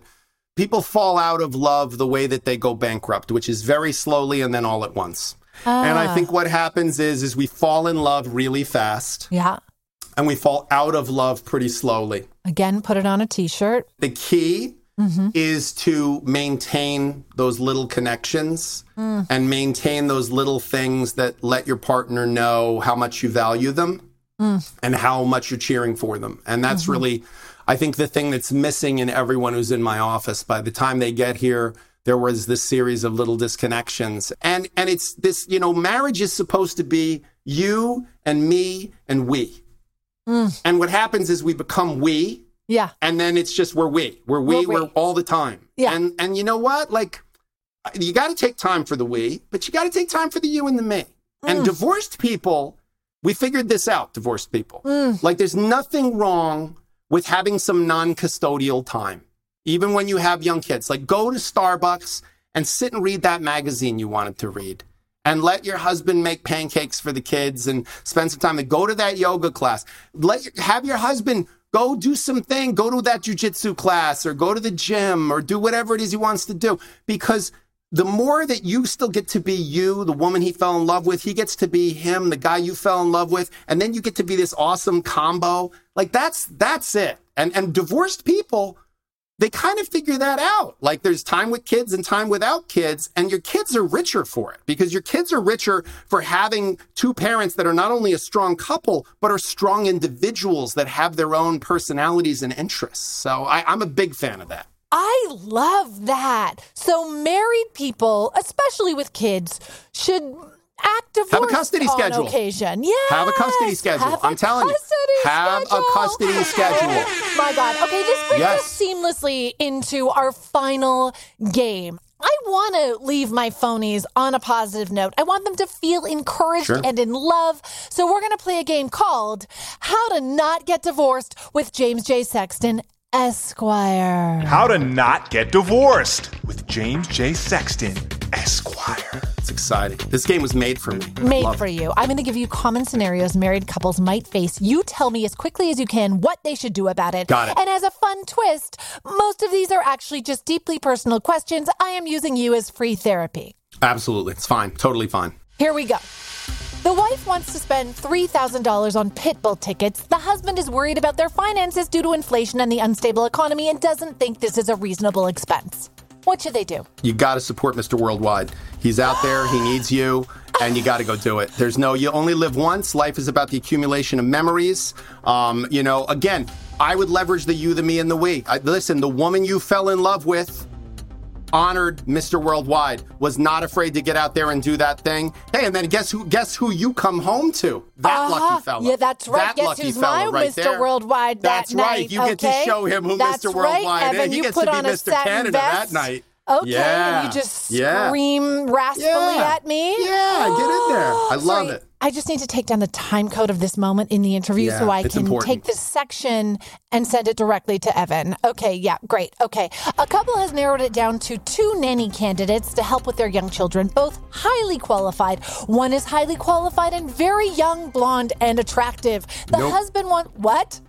people fall out of love the way that they go bankrupt, which is very slowly and then all at once. And I Ah. think what happens is is we fall in love really fast Yeah. And we fall out of love pretty slowly. Again, put it on a t shirt. The key Mm-hmm. is to maintain those little connections Mm. and maintain those little things that let your partner know how much you value them Mm. and how much you're cheering for them. And that's Mhm. really, I think, the thing that's missing in everyone who's in my office. By the time they get here, there was this series of little disconnections. And and it's this, you know, marriage is supposed to be you and me and we. Mm. And what happens is we become we Yeah. and then it's just we're we we're we We're we. we're, all the time Yeah. and and you know what like you got to take time for the we but you got to take time for the you and the me and Mm. divorced people we figured this out divorced people Mm. like there's nothing wrong with having some non-custodial time even when you have young kids like go to starbucks and sit and read that magazine you wanted to read and let your husband make pancakes for the kids and spend some time to go to that yoga class let your, have your husband go do something go to that jujitsu class or go to the gym or do whatever it is he wants to do because the more that you still get to be you, the woman he fell in love with, he gets to be him, the guy you fell in love with, and then you get to be this awesome combo. Like that's that's it. And and divorced people, they kind of figure that out. Like there's time with kids and time without kids, and your kids are richer for it because your kids are richer for having two parents that are not only a strong couple, but are strong individuals that have their own personalities and interests. So I, I'm a big fan of that. I love that. So married people, especially with kids, should Have a custody schedule. occasion. Yeah. Have a custody schedule. Have I'm telling you. Have a custody schedule. My God. Okay, this brings Yes. us seamlessly into our final game. I want to leave my phonies on a positive note. I want them to feel encouraged Sure. and in love. So we're going to play a game called How to Not Get Divorced with James J. Sexton, Esquire. How to not get divorced with James J. Sexton, Esquire. It's exciting. This game was made for me. Made Love for it. you. I'm going to give you common scenarios married couples might face. You tell me as quickly as you can what they should do about it. Got it. And as a fun twist, most of these are actually just deeply personal questions. I am using you as free therapy. Absolutely. It's fine. Totally fine. Here we go. The wife wants to spend $3,000 on Pitbull tickets. The husband is worried about their finances due to inflation and the unstable economy and doesn't think this is a reasonable expense. What should they do? You got to support Mr. Worldwide. He's out there. He needs you. And you got to go do it. There's no, you only live once. Life is about the accumulation of memories. Um, you know, again, I would leverage the you, the me, and the we. I, listen, the woman you fell in love with honored Mr. Worldwide, was not afraid to get out there and do that thing. Hey, and then guess who? Guess who you come home to? That Uh-huh. lucky fellow. Yeah, that's right. That Guess lucky who's fella my right Mr. there. Worldwide That's that right. night, You get to show him who That's Mr. Worldwide right, is. Evan. He You gets put to be on Mr. Canada vest. that night. Okay, Yeah. and you just Yeah. scream raspily Yeah. at me. Yeah, get in there. I love it. I just need to take down the time code of this moment in the interview Yeah, so I can important. take this section and send it directly to Evan. Okay, yeah, great. Okay. A couple has narrowed it down to two nanny candidates to help with their young children, both highly qualified. One is highly qualified and very young, blonde, and attractive. The Nope. husband want what?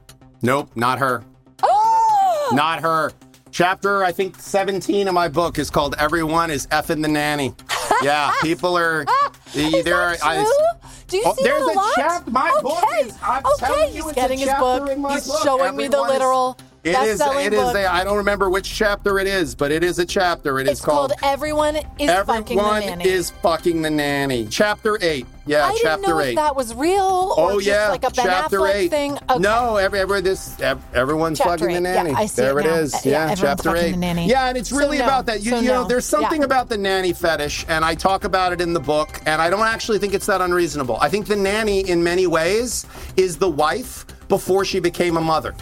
Nope, not her. Oh! Not her. Chapter, I think, 17 of my book is called Everyone is Effing the Nanny. Yeah, people are. Is there that are- I- Do you Oh, see there's it a a lot? chap- my okay. book is- I'm okay, you, he's it's a getting his book. He's book. showing me the Everyone is- literal It is. It is. A, I don't remember which chapter it is, but it is a chapter. It is it's called, Everyone is Fucking the Everyone is fucking the nanny. Chapter eight. Yeah, I didn't know eight. if that was real or oh just yeah, like a Ben chapter Affleck eight. thing. Okay. No, every, every this everyone's Chapter fucking the eight. Yeah, nanny. I see there it it is. Uh, yeah, Yeah, chapter eight. the nanny. Yeah, and it's So really no. about that. You, So you know, no. there's something Yeah. about the nanny fetish, and I talk about it in the book, and I don't actually think it's that unreasonable. I think the nanny, in many ways, is the wife before she became a mother.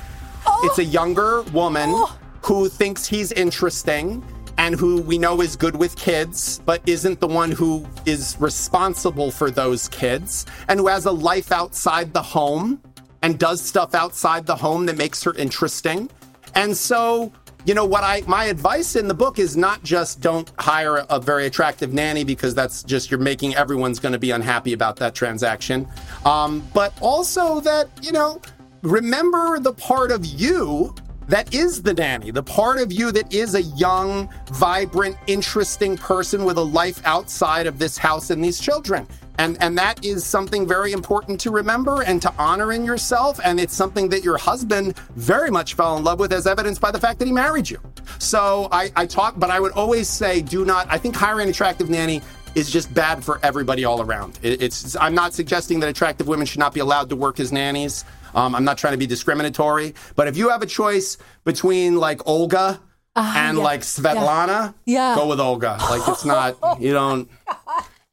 Oh. It's a younger woman who thinks he's interesting and who we know is good with kids, but isn't the one who is responsible for those kids, and who has a life outside the home and does stuff outside the home that makes her interesting. And so, you know, what I my advice in the book is not just don't hire a, a very attractive nanny because that's just you're making everyone's going to be unhappy about that transaction, um, but also that you know remember the part of you that is the nanny, the part of you that is a young, vibrant, interesting person with a life outside of this house and these children. And, and that is something very important to remember and to honor in yourself. And it's something that your husband very much fell in love with, as evidenced by the fact that he married you. So I, I talk, but I would always say do not, I think hiring an attractive nanny is just bad for everybody all around. It, it's I'm not suggesting that attractive women should not be allowed to work as nannies. Um, I'm not trying to be discriminatory, but if you have a choice between like Olga and yeah. like Svetlana, Yeah. go with Olga. Like it's not you don't.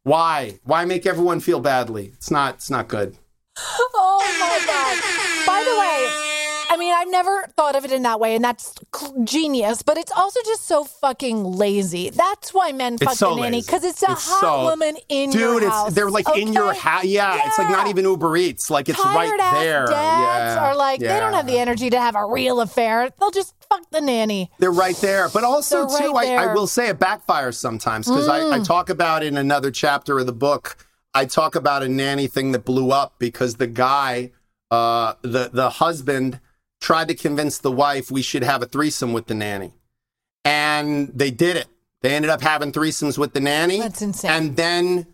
Why? Why make everyone feel badly? It's not. It's not good. Oh my god! By the way, I mean I've never thought of it in that way, and that's genius. But it's also just so fucking lazy. That's why men fuck so the nanny because it's a It's hot so- woman in Dude, your it's house. they're like in your okay? house. Yeah, it's like not even Uber Eats. Like it's right Tired ass there. dads yeah, are like they don't have the energy to have a real affair. They'll just fuck the nanny. They're right there. But also, They're too, right I, I will say it backfires sometimes because I, I Mm. talk about in another chapter of the book. I talk about a nanny thing that blew up because the guy, uh, the the husband, tried to convince the wife we should have a threesome with the nanny, and they did it. They ended up having threesomes with the nanny. That's insane. And then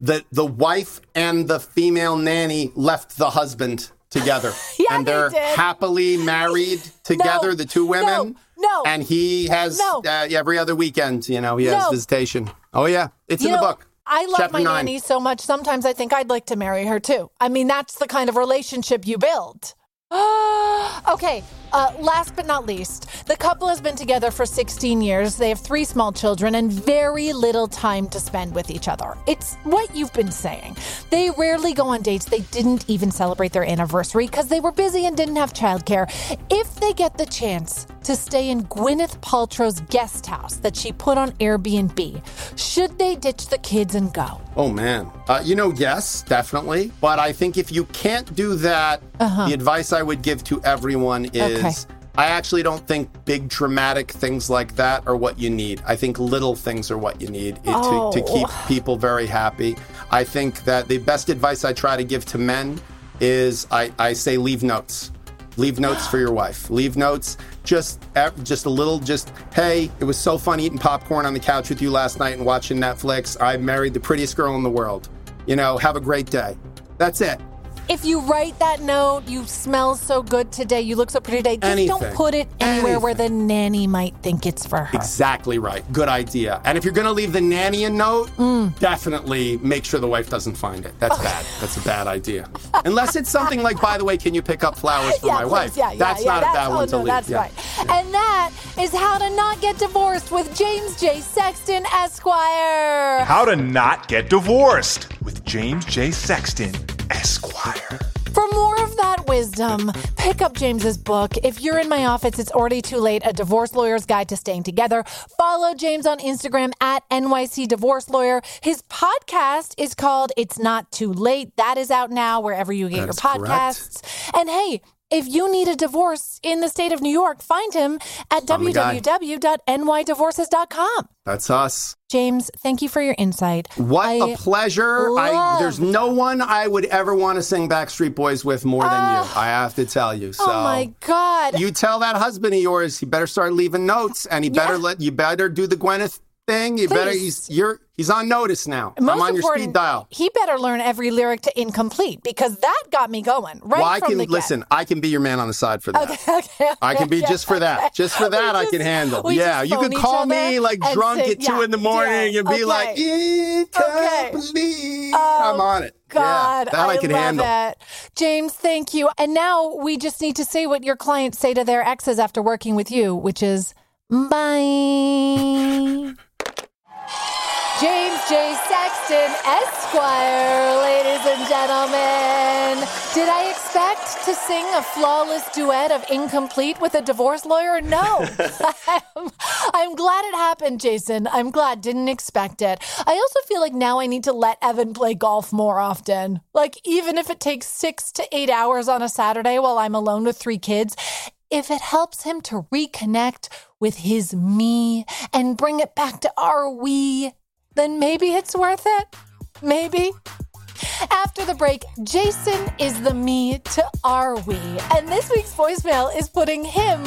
the the wife and the female nanny left the husband together, Yeah, and they they're did. happily married together. the two women. no. And he has No. uh, every other weekend, you know, he has No. visitation. Oh yeah, it's You in the know, book. I love Chapter my nine. nanny so much. Sometimes I think I'd like to marry her too. I mean, that's the kind of relationship you build. okay, uh, last but not least, the couple has been together for 16 years. They have three small children and very little time to spend with each other. It's what you've been saying. They rarely go on dates. They didn't even celebrate their anniversary because they were busy and didn't have childcare. If they get the chance to stay in Gwyneth Paltrow's guest house that she put on Airbnb, should they ditch the kids and go? Oh man, uh, you know, yes, definitely. But I think if you can't do that, Uh-huh. the advice I would give to everyone is. Okay. I actually don't think big dramatic things like that are what you need. I think little things are what you need i- to, to Oh. keep people very happy. I think that the best advice I try to give to men is I, I say leave notes. Leave notes for your wife. Leave notes. Just just a little. Just hey, it was so fun eating popcorn on the couch with you last night and watching Netflix. I married the prettiest girl in the world. You know, have a great day. That's it. If you write that note, you smell so good today, you look so pretty today, just don't put it anywhere where the nanny might think it's for her. Exactly right. Good idea. And if you're going to leave the nanny a note, mm. definitely make sure the wife doesn't find it. That's bad. That's a bad idea. Unless it's something like, by the way, can you pick up flowers for yeah, my please, wife? Yeah, yeah, that's yeah, not a that's, bad oh, one to no, leave. That's Yeah. right. And that is How to Not Get Divorced with James J. Sexton, Esquire. How to Not Get Divorced with James J. Sexton, Esquire. For more of that wisdom, pick up James's book. If you're in my office, it's already too late. A divorce lawyer's guide to staying together. Follow James on Instagram at NYC Divorce Lawyer. His podcast is called It's Not Too Late. That is out now wherever you get That's your podcasts. And hey, if you need a divorce in the state of New York, find him at I'm the guy. www.nydivorces.com. That's us. James, thank you for your insight. What I a pleasure. I, there's no one I would ever want to sing Backstreet Boys with more than you. Ah. I have to tell you. So oh my God. you tell that husband of yours he better start leaving notes and he better let you better do the Gwyneth thing. You better he's you're he's on notice now. Most I'm on your speed dial. He better learn every lyric to incomplete because that got me going right well, I from can the get. listen. I can be your man on the side for that. Okay, okay, I can be okay, just for that. Just for that, I can handle. Yeah, you could call me like drunk at two yeah, in the morning yeah, and be okay. like, "Incomplete." Oh, I'm on it. Oh, God, yeah, that I, can love handle. it. James, thank you. And now we just need to say what your clients say to their exes after working with you, which is bye. James J. Sexton, Esquire, ladies and gentlemen. Did I expect to sing a flawless duet of Incomplete with a divorce lawyer? No. I'm, I'm glad it happened, Jason. I'm glad. Didn't expect it. I also feel like now I need to let Evan play golf more often. Like, even if it takes six to eight hours on a Saturday while I'm alone with three kids, if it helps him to reconnect with his me and bring it back to our we, then maybe it's worth it. Maybe. After the break, Jason is the me to our we. And this week's voicemail is putting him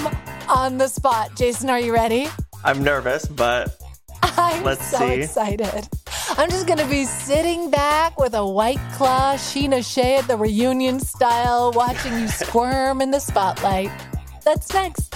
on the spot. Jason, are you ready? I'm nervous, but I'm Let's so see. excited. I'm just going to be sitting back with a white claw Sheena Shea at the reunion style, watching you squirm in the spotlight. That's next.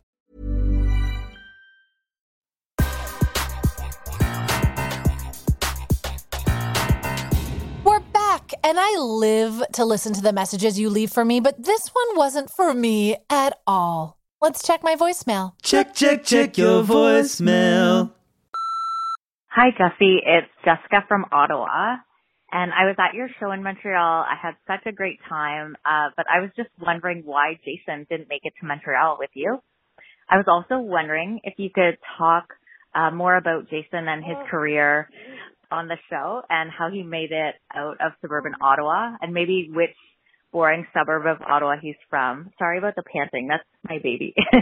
And I live to listen to the messages you leave for me, but this one wasn't for me at all. Let's check my voicemail. Check, check, check your voicemail. Hi, Jessi. It's Jessica from Ottawa. And I was at your show in Montreal. I had such a great time. Uh, but I was just wondering why Jason didn't make it to Montreal with you. I was also wondering if you could talk uh, more about Jason and his career on the show and how he made it out of suburban Ottawa and maybe which boring suburb of Ottawa he's from. Sorry about the panting. That's my baby.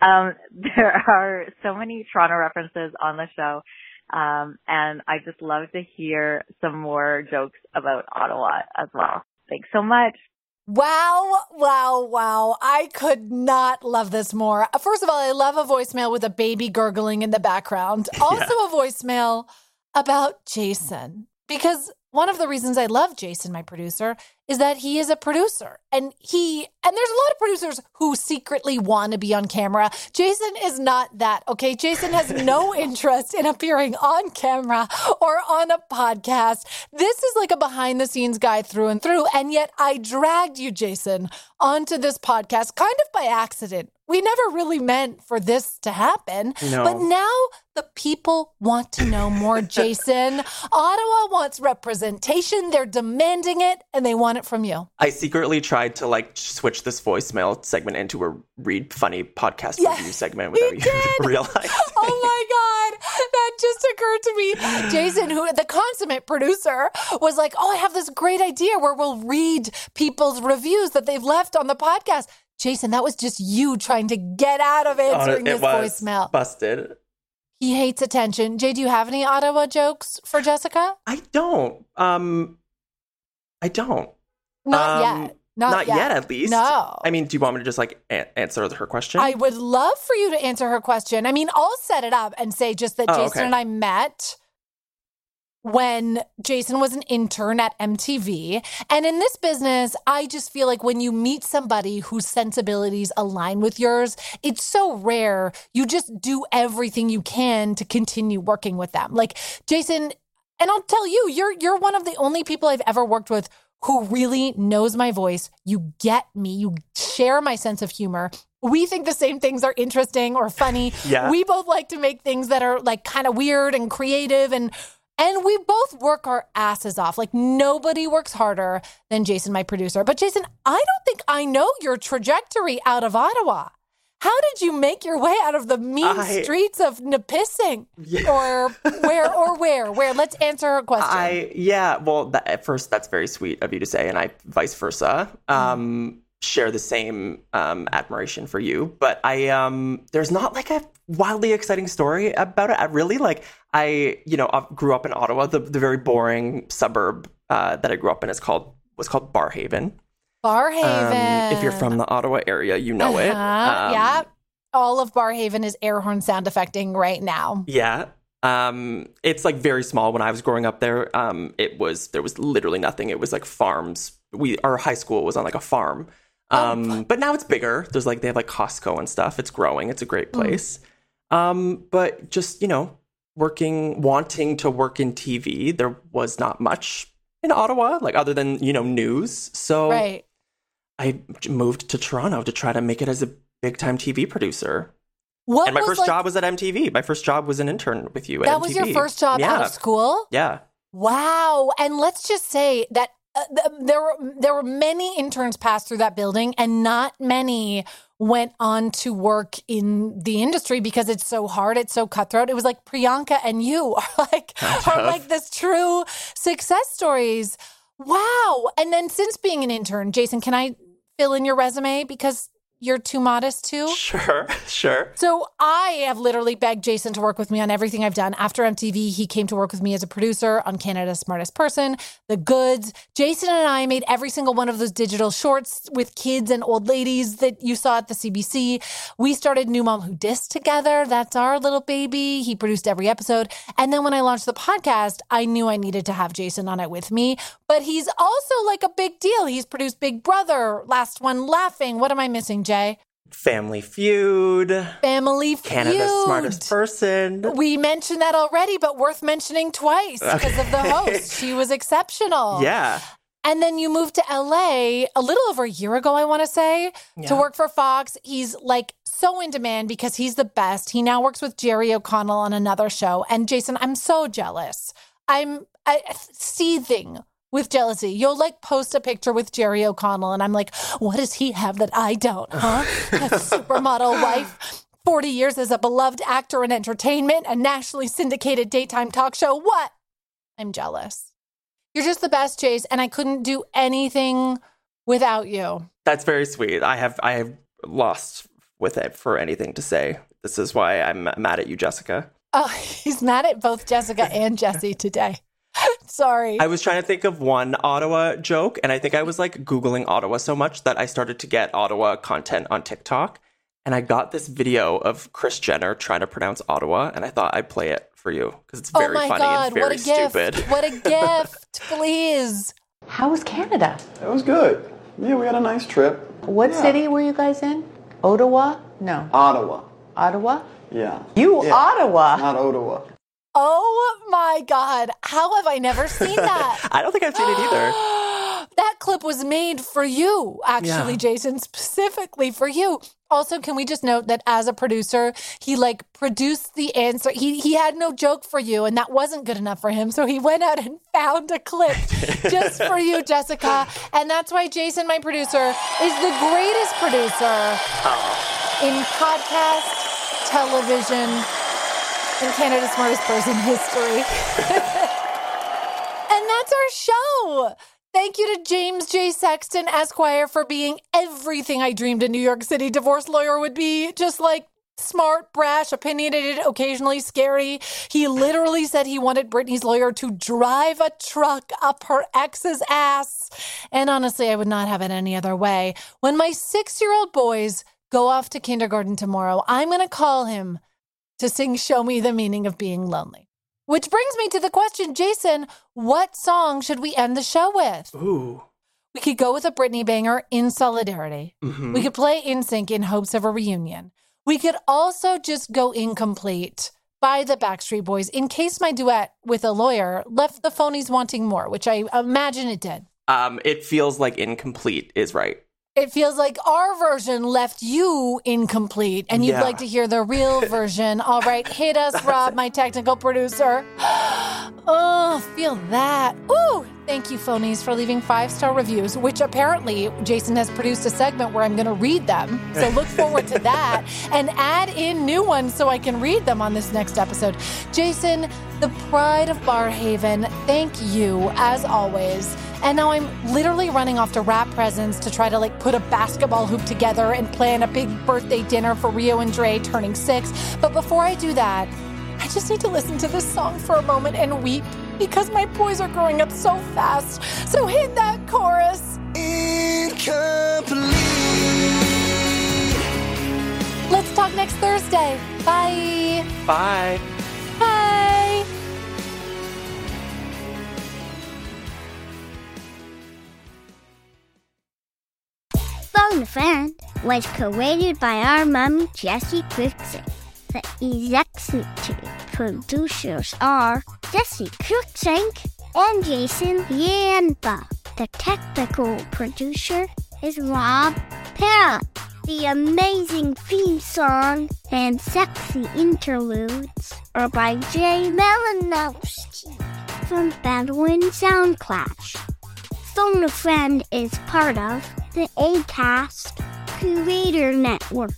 um, there are so many Toronto references on the show. Um, and I just love to hear some more jokes about Ottawa as well. Thanks so much. Wow, wow, wow. I could not love this more. First of all, I love a voicemail with a baby gurgling in the background. Also, a voicemail about Jason. Because one of the reasons I love Jason, my producer, is that he is a producer. And he, and there's a lot of producers who secretly want to be on camera. Jason is not that, okay? Jason has no interest in appearing on camera or on a podcast. This is like a behind the scenes guy through and through. And yet I dragged you, Jason, onto this podcast kind of by accident. We never really meant for this to happen. No. But now the people want to know more, Jason. Ottawa wants representation. They're demanding it and they want it from you. I secretly tried to like switch this voicemail segment into a read funny podcast review segment without you realizing. Oh my God. That just occurred to me. Jason, who the consummate producer, was like, Oh, I have this great idea where we'll read people's reviews that they've left on the podcast. Jason, that was just you trying to get out of answering it his was voicemail. busted. He hates attention. Jay, do you have any Ottawa jokes for Jessica? I don't. Um, I don't. Not Um, yet. Not, yet. at least. No. I mean, do you want me to just like a- answer her question? I would love for you to answer her question. I mean, I'll set it up and say just that Oh, Jason okay. and I met when Jason was an intern at MTV. And in this business, I just feel like when you meet somebody whose sensibilities align with yours, it's so rare. You just do everything you can to continue working with them. Like Jason, and I'll tell you, you're you're one of the only people I've ever worked with who really knows my voice. You get me. You share my sense of humor. We think the same things are interesting or funny. Yeah. We both like to make things that are like kind of weird and creative and and we both work our asses off. Like nobody works harder than Jason, my producer. But Jason, I don't think I know your trajectory out of Ottawa. How did you make your way out of the mean I- streets of Nipissing? Or where or where? Where? Let's answer her question. I yeah. Well, that, at first, that's very sweet of you to say, and I vice versa. Um, share the same um, admiration for you, but I um, there's not like a wildly exciting story about it. I really like I you know I grew up in Ottawa, the the very boring suburb uh, that I grew up in is called was called Barrhaven. Barrhaven. Um, if you're from the Ottawa area, you know it. Uh-huh, Um, yeah. All of Barrhaven is air horn sound affecting right now. Yeah. Um, it's like very small. When I was growing up there, um, it was there was literally nothing. It was like farms. We our high school was on like a farm. Um, but now it's bigger. There's like they have like Costco and stuff. It's growing. It's a great place. Um, but just you know, working, wanting to work in TV, there was not much in Ottawa, like other than you know news. So Right. I moved to Toronto to try to make it as a big time TV producer. What and my first like- job was at MTV. My first job was an intern with you. At That was your MTV. first job out of school? Yeah. Wow. And let's just say that uh, th- there were there were many interns passed through that building and not many went on to work in the industry because it's so hard, it's so cutthroat. It was like Priyanka and you are like are like this true success stories. Wow. And then since being an intern, Jason, can I fill in your resume because you're too modest too? Sure, sure. So I have literally begged Jason to work with me on everything I've done. After MTV, he came to work with me as a producer on Canada's Smartest Person, The Goods. Jason and I made every single one of those digital shorts with kids and old ladies that you saw at the CBC. We started New Mom Who Dis together. That's our little baby. He produced every episode. And then when I launched the podcast, I knew I needed to have Jason on it with me. But he's also like a big deal. He's produced Big Brother, last one laughing. What am I missing, Jay? Family Feud. Family Feud. Canada's smartest person. We mentioned that already, but worth mentioning twice because of the host. She was exceptional. Yeah. And then you moved to LA a little over a year ago, I want to say, to work for Fox. He's like so in demand because he's the best. He now works with Jerry O'Connell on another show. And Jason, I'm so jealous. I'm I, seething with jealousy. You'll like post a picture with Jerry O'Connell, and I'm like, what does he have that I don't, huh? A supermodel wife. 40 years as a beloved actor in entertainment, a nationally syndicated daytime talk show. What? I'm jealous. You're just the best, Chase, and I couldn't do anything without you. That's very sweet. I have I have lost with it for anything to say. This is why I'm mad at you, Jessica. Oh, he's mad at both Jessica and Jessi today. Sorry. I was trying to think of one Ottawa joke, and I think I was like Googling Ottawa so much that I started to get Ottawa content on TikTok. and I got this video of Kris Jenner trying to pronounce Ottawa, and I thought I'd play it for you because it's Oh very my funny God, and very what a gift. stupid. What a gift, please. How was Canada? It was good. Yeah, we had a nice trip. What Yeah. city were you guys in? Ottawa? No. Ottawa. Ottawa? Yeah. You Yeah. Ottawa. Not Ottawa. Oh my God. How have I never seen that? I don't think I've seen it either. that clip was made for you, actually, Yeah. Jason, specifically for you. Also, can we just note that as a producer, he like produced the answer. He he had no joke for you, and that wasn't good enough for him. So he went out and found a clip just for you, Jessica. And that's why Jason, my producer, is the greatest producer in podcast, television, and Canada's smartest person in history. and that's our show. Thank you to James J. Sexton, Esquire, for being everything I dreamed a New York City divorce lawyer would be. Just like smart, brash, opinionated, occasionally scary. He literally said he wanted Britney's lawyer to drive a truck up her ex's ass. And honestly, I would not have it any other way. When my six year old boys go off to kindergarten tomorrow, I'm going to call him to sing Show Me the Meaning of Being Lonely. Which brings me to the question, Jason, what song should we end the show with? Ooh. We could go with a Britney banger in solidarity. Mhm. We could play NSYNC in hopes of a reunion. We could also just go incomplete by the Backstreet Boys in case my duet with a lawyer left the phonies wanting more, which I imagine it did. Um, it feels like incomplete is right. It feels like our version left you incomplete and you'd Yeah. like to hear the real version. All right, hit us, Rob, my technical producer. Oh, feel that. Ooh, thank you, phonies, for leaving five star reviews, which apparently Jason has produced a segment where I'm going to read them. So look forward to that and add in new ones so I can read them on this next episode. Jason, the pride of Barrhaven, thank you as always. And now I'm literally running off to wrap presents to try to like put a basketball hoop together and plan a big birthday dinner for Rio and Dre turning six. But before I do that, I just need to listen to this song for a moment and weep because my boys are growing up so fast. So hit that chorus. Let's talk next Thursday. Bye. Bye. Bye. Phone a Friend was created by our mommy, Jessi Cruickshank. The executive producers are Jessi Cruickshank and Jason Yanba. The technical producer is Rob Parrott. The amazing theme song and sexy interludes are by Jay Malinowski from Bedouin Soundclash. Phone a Friend is part of the ACAST Creator Network.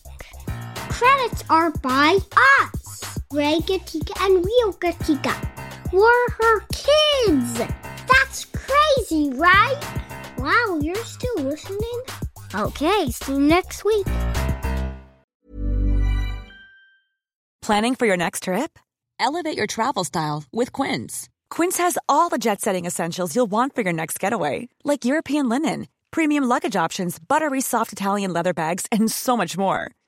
Credits are by us, Ray Gatika and Rio Gatika. We're her kids. That's crazy, right? Wow, you're still listening? Okay, see you next week. Planning for your next trip? Elevate your travel style with Quince. Quince has all the jet setting essentials you'll want for your next getaway, like European linen, premium luggage options, buttery soft Italian leather bags, and so much more.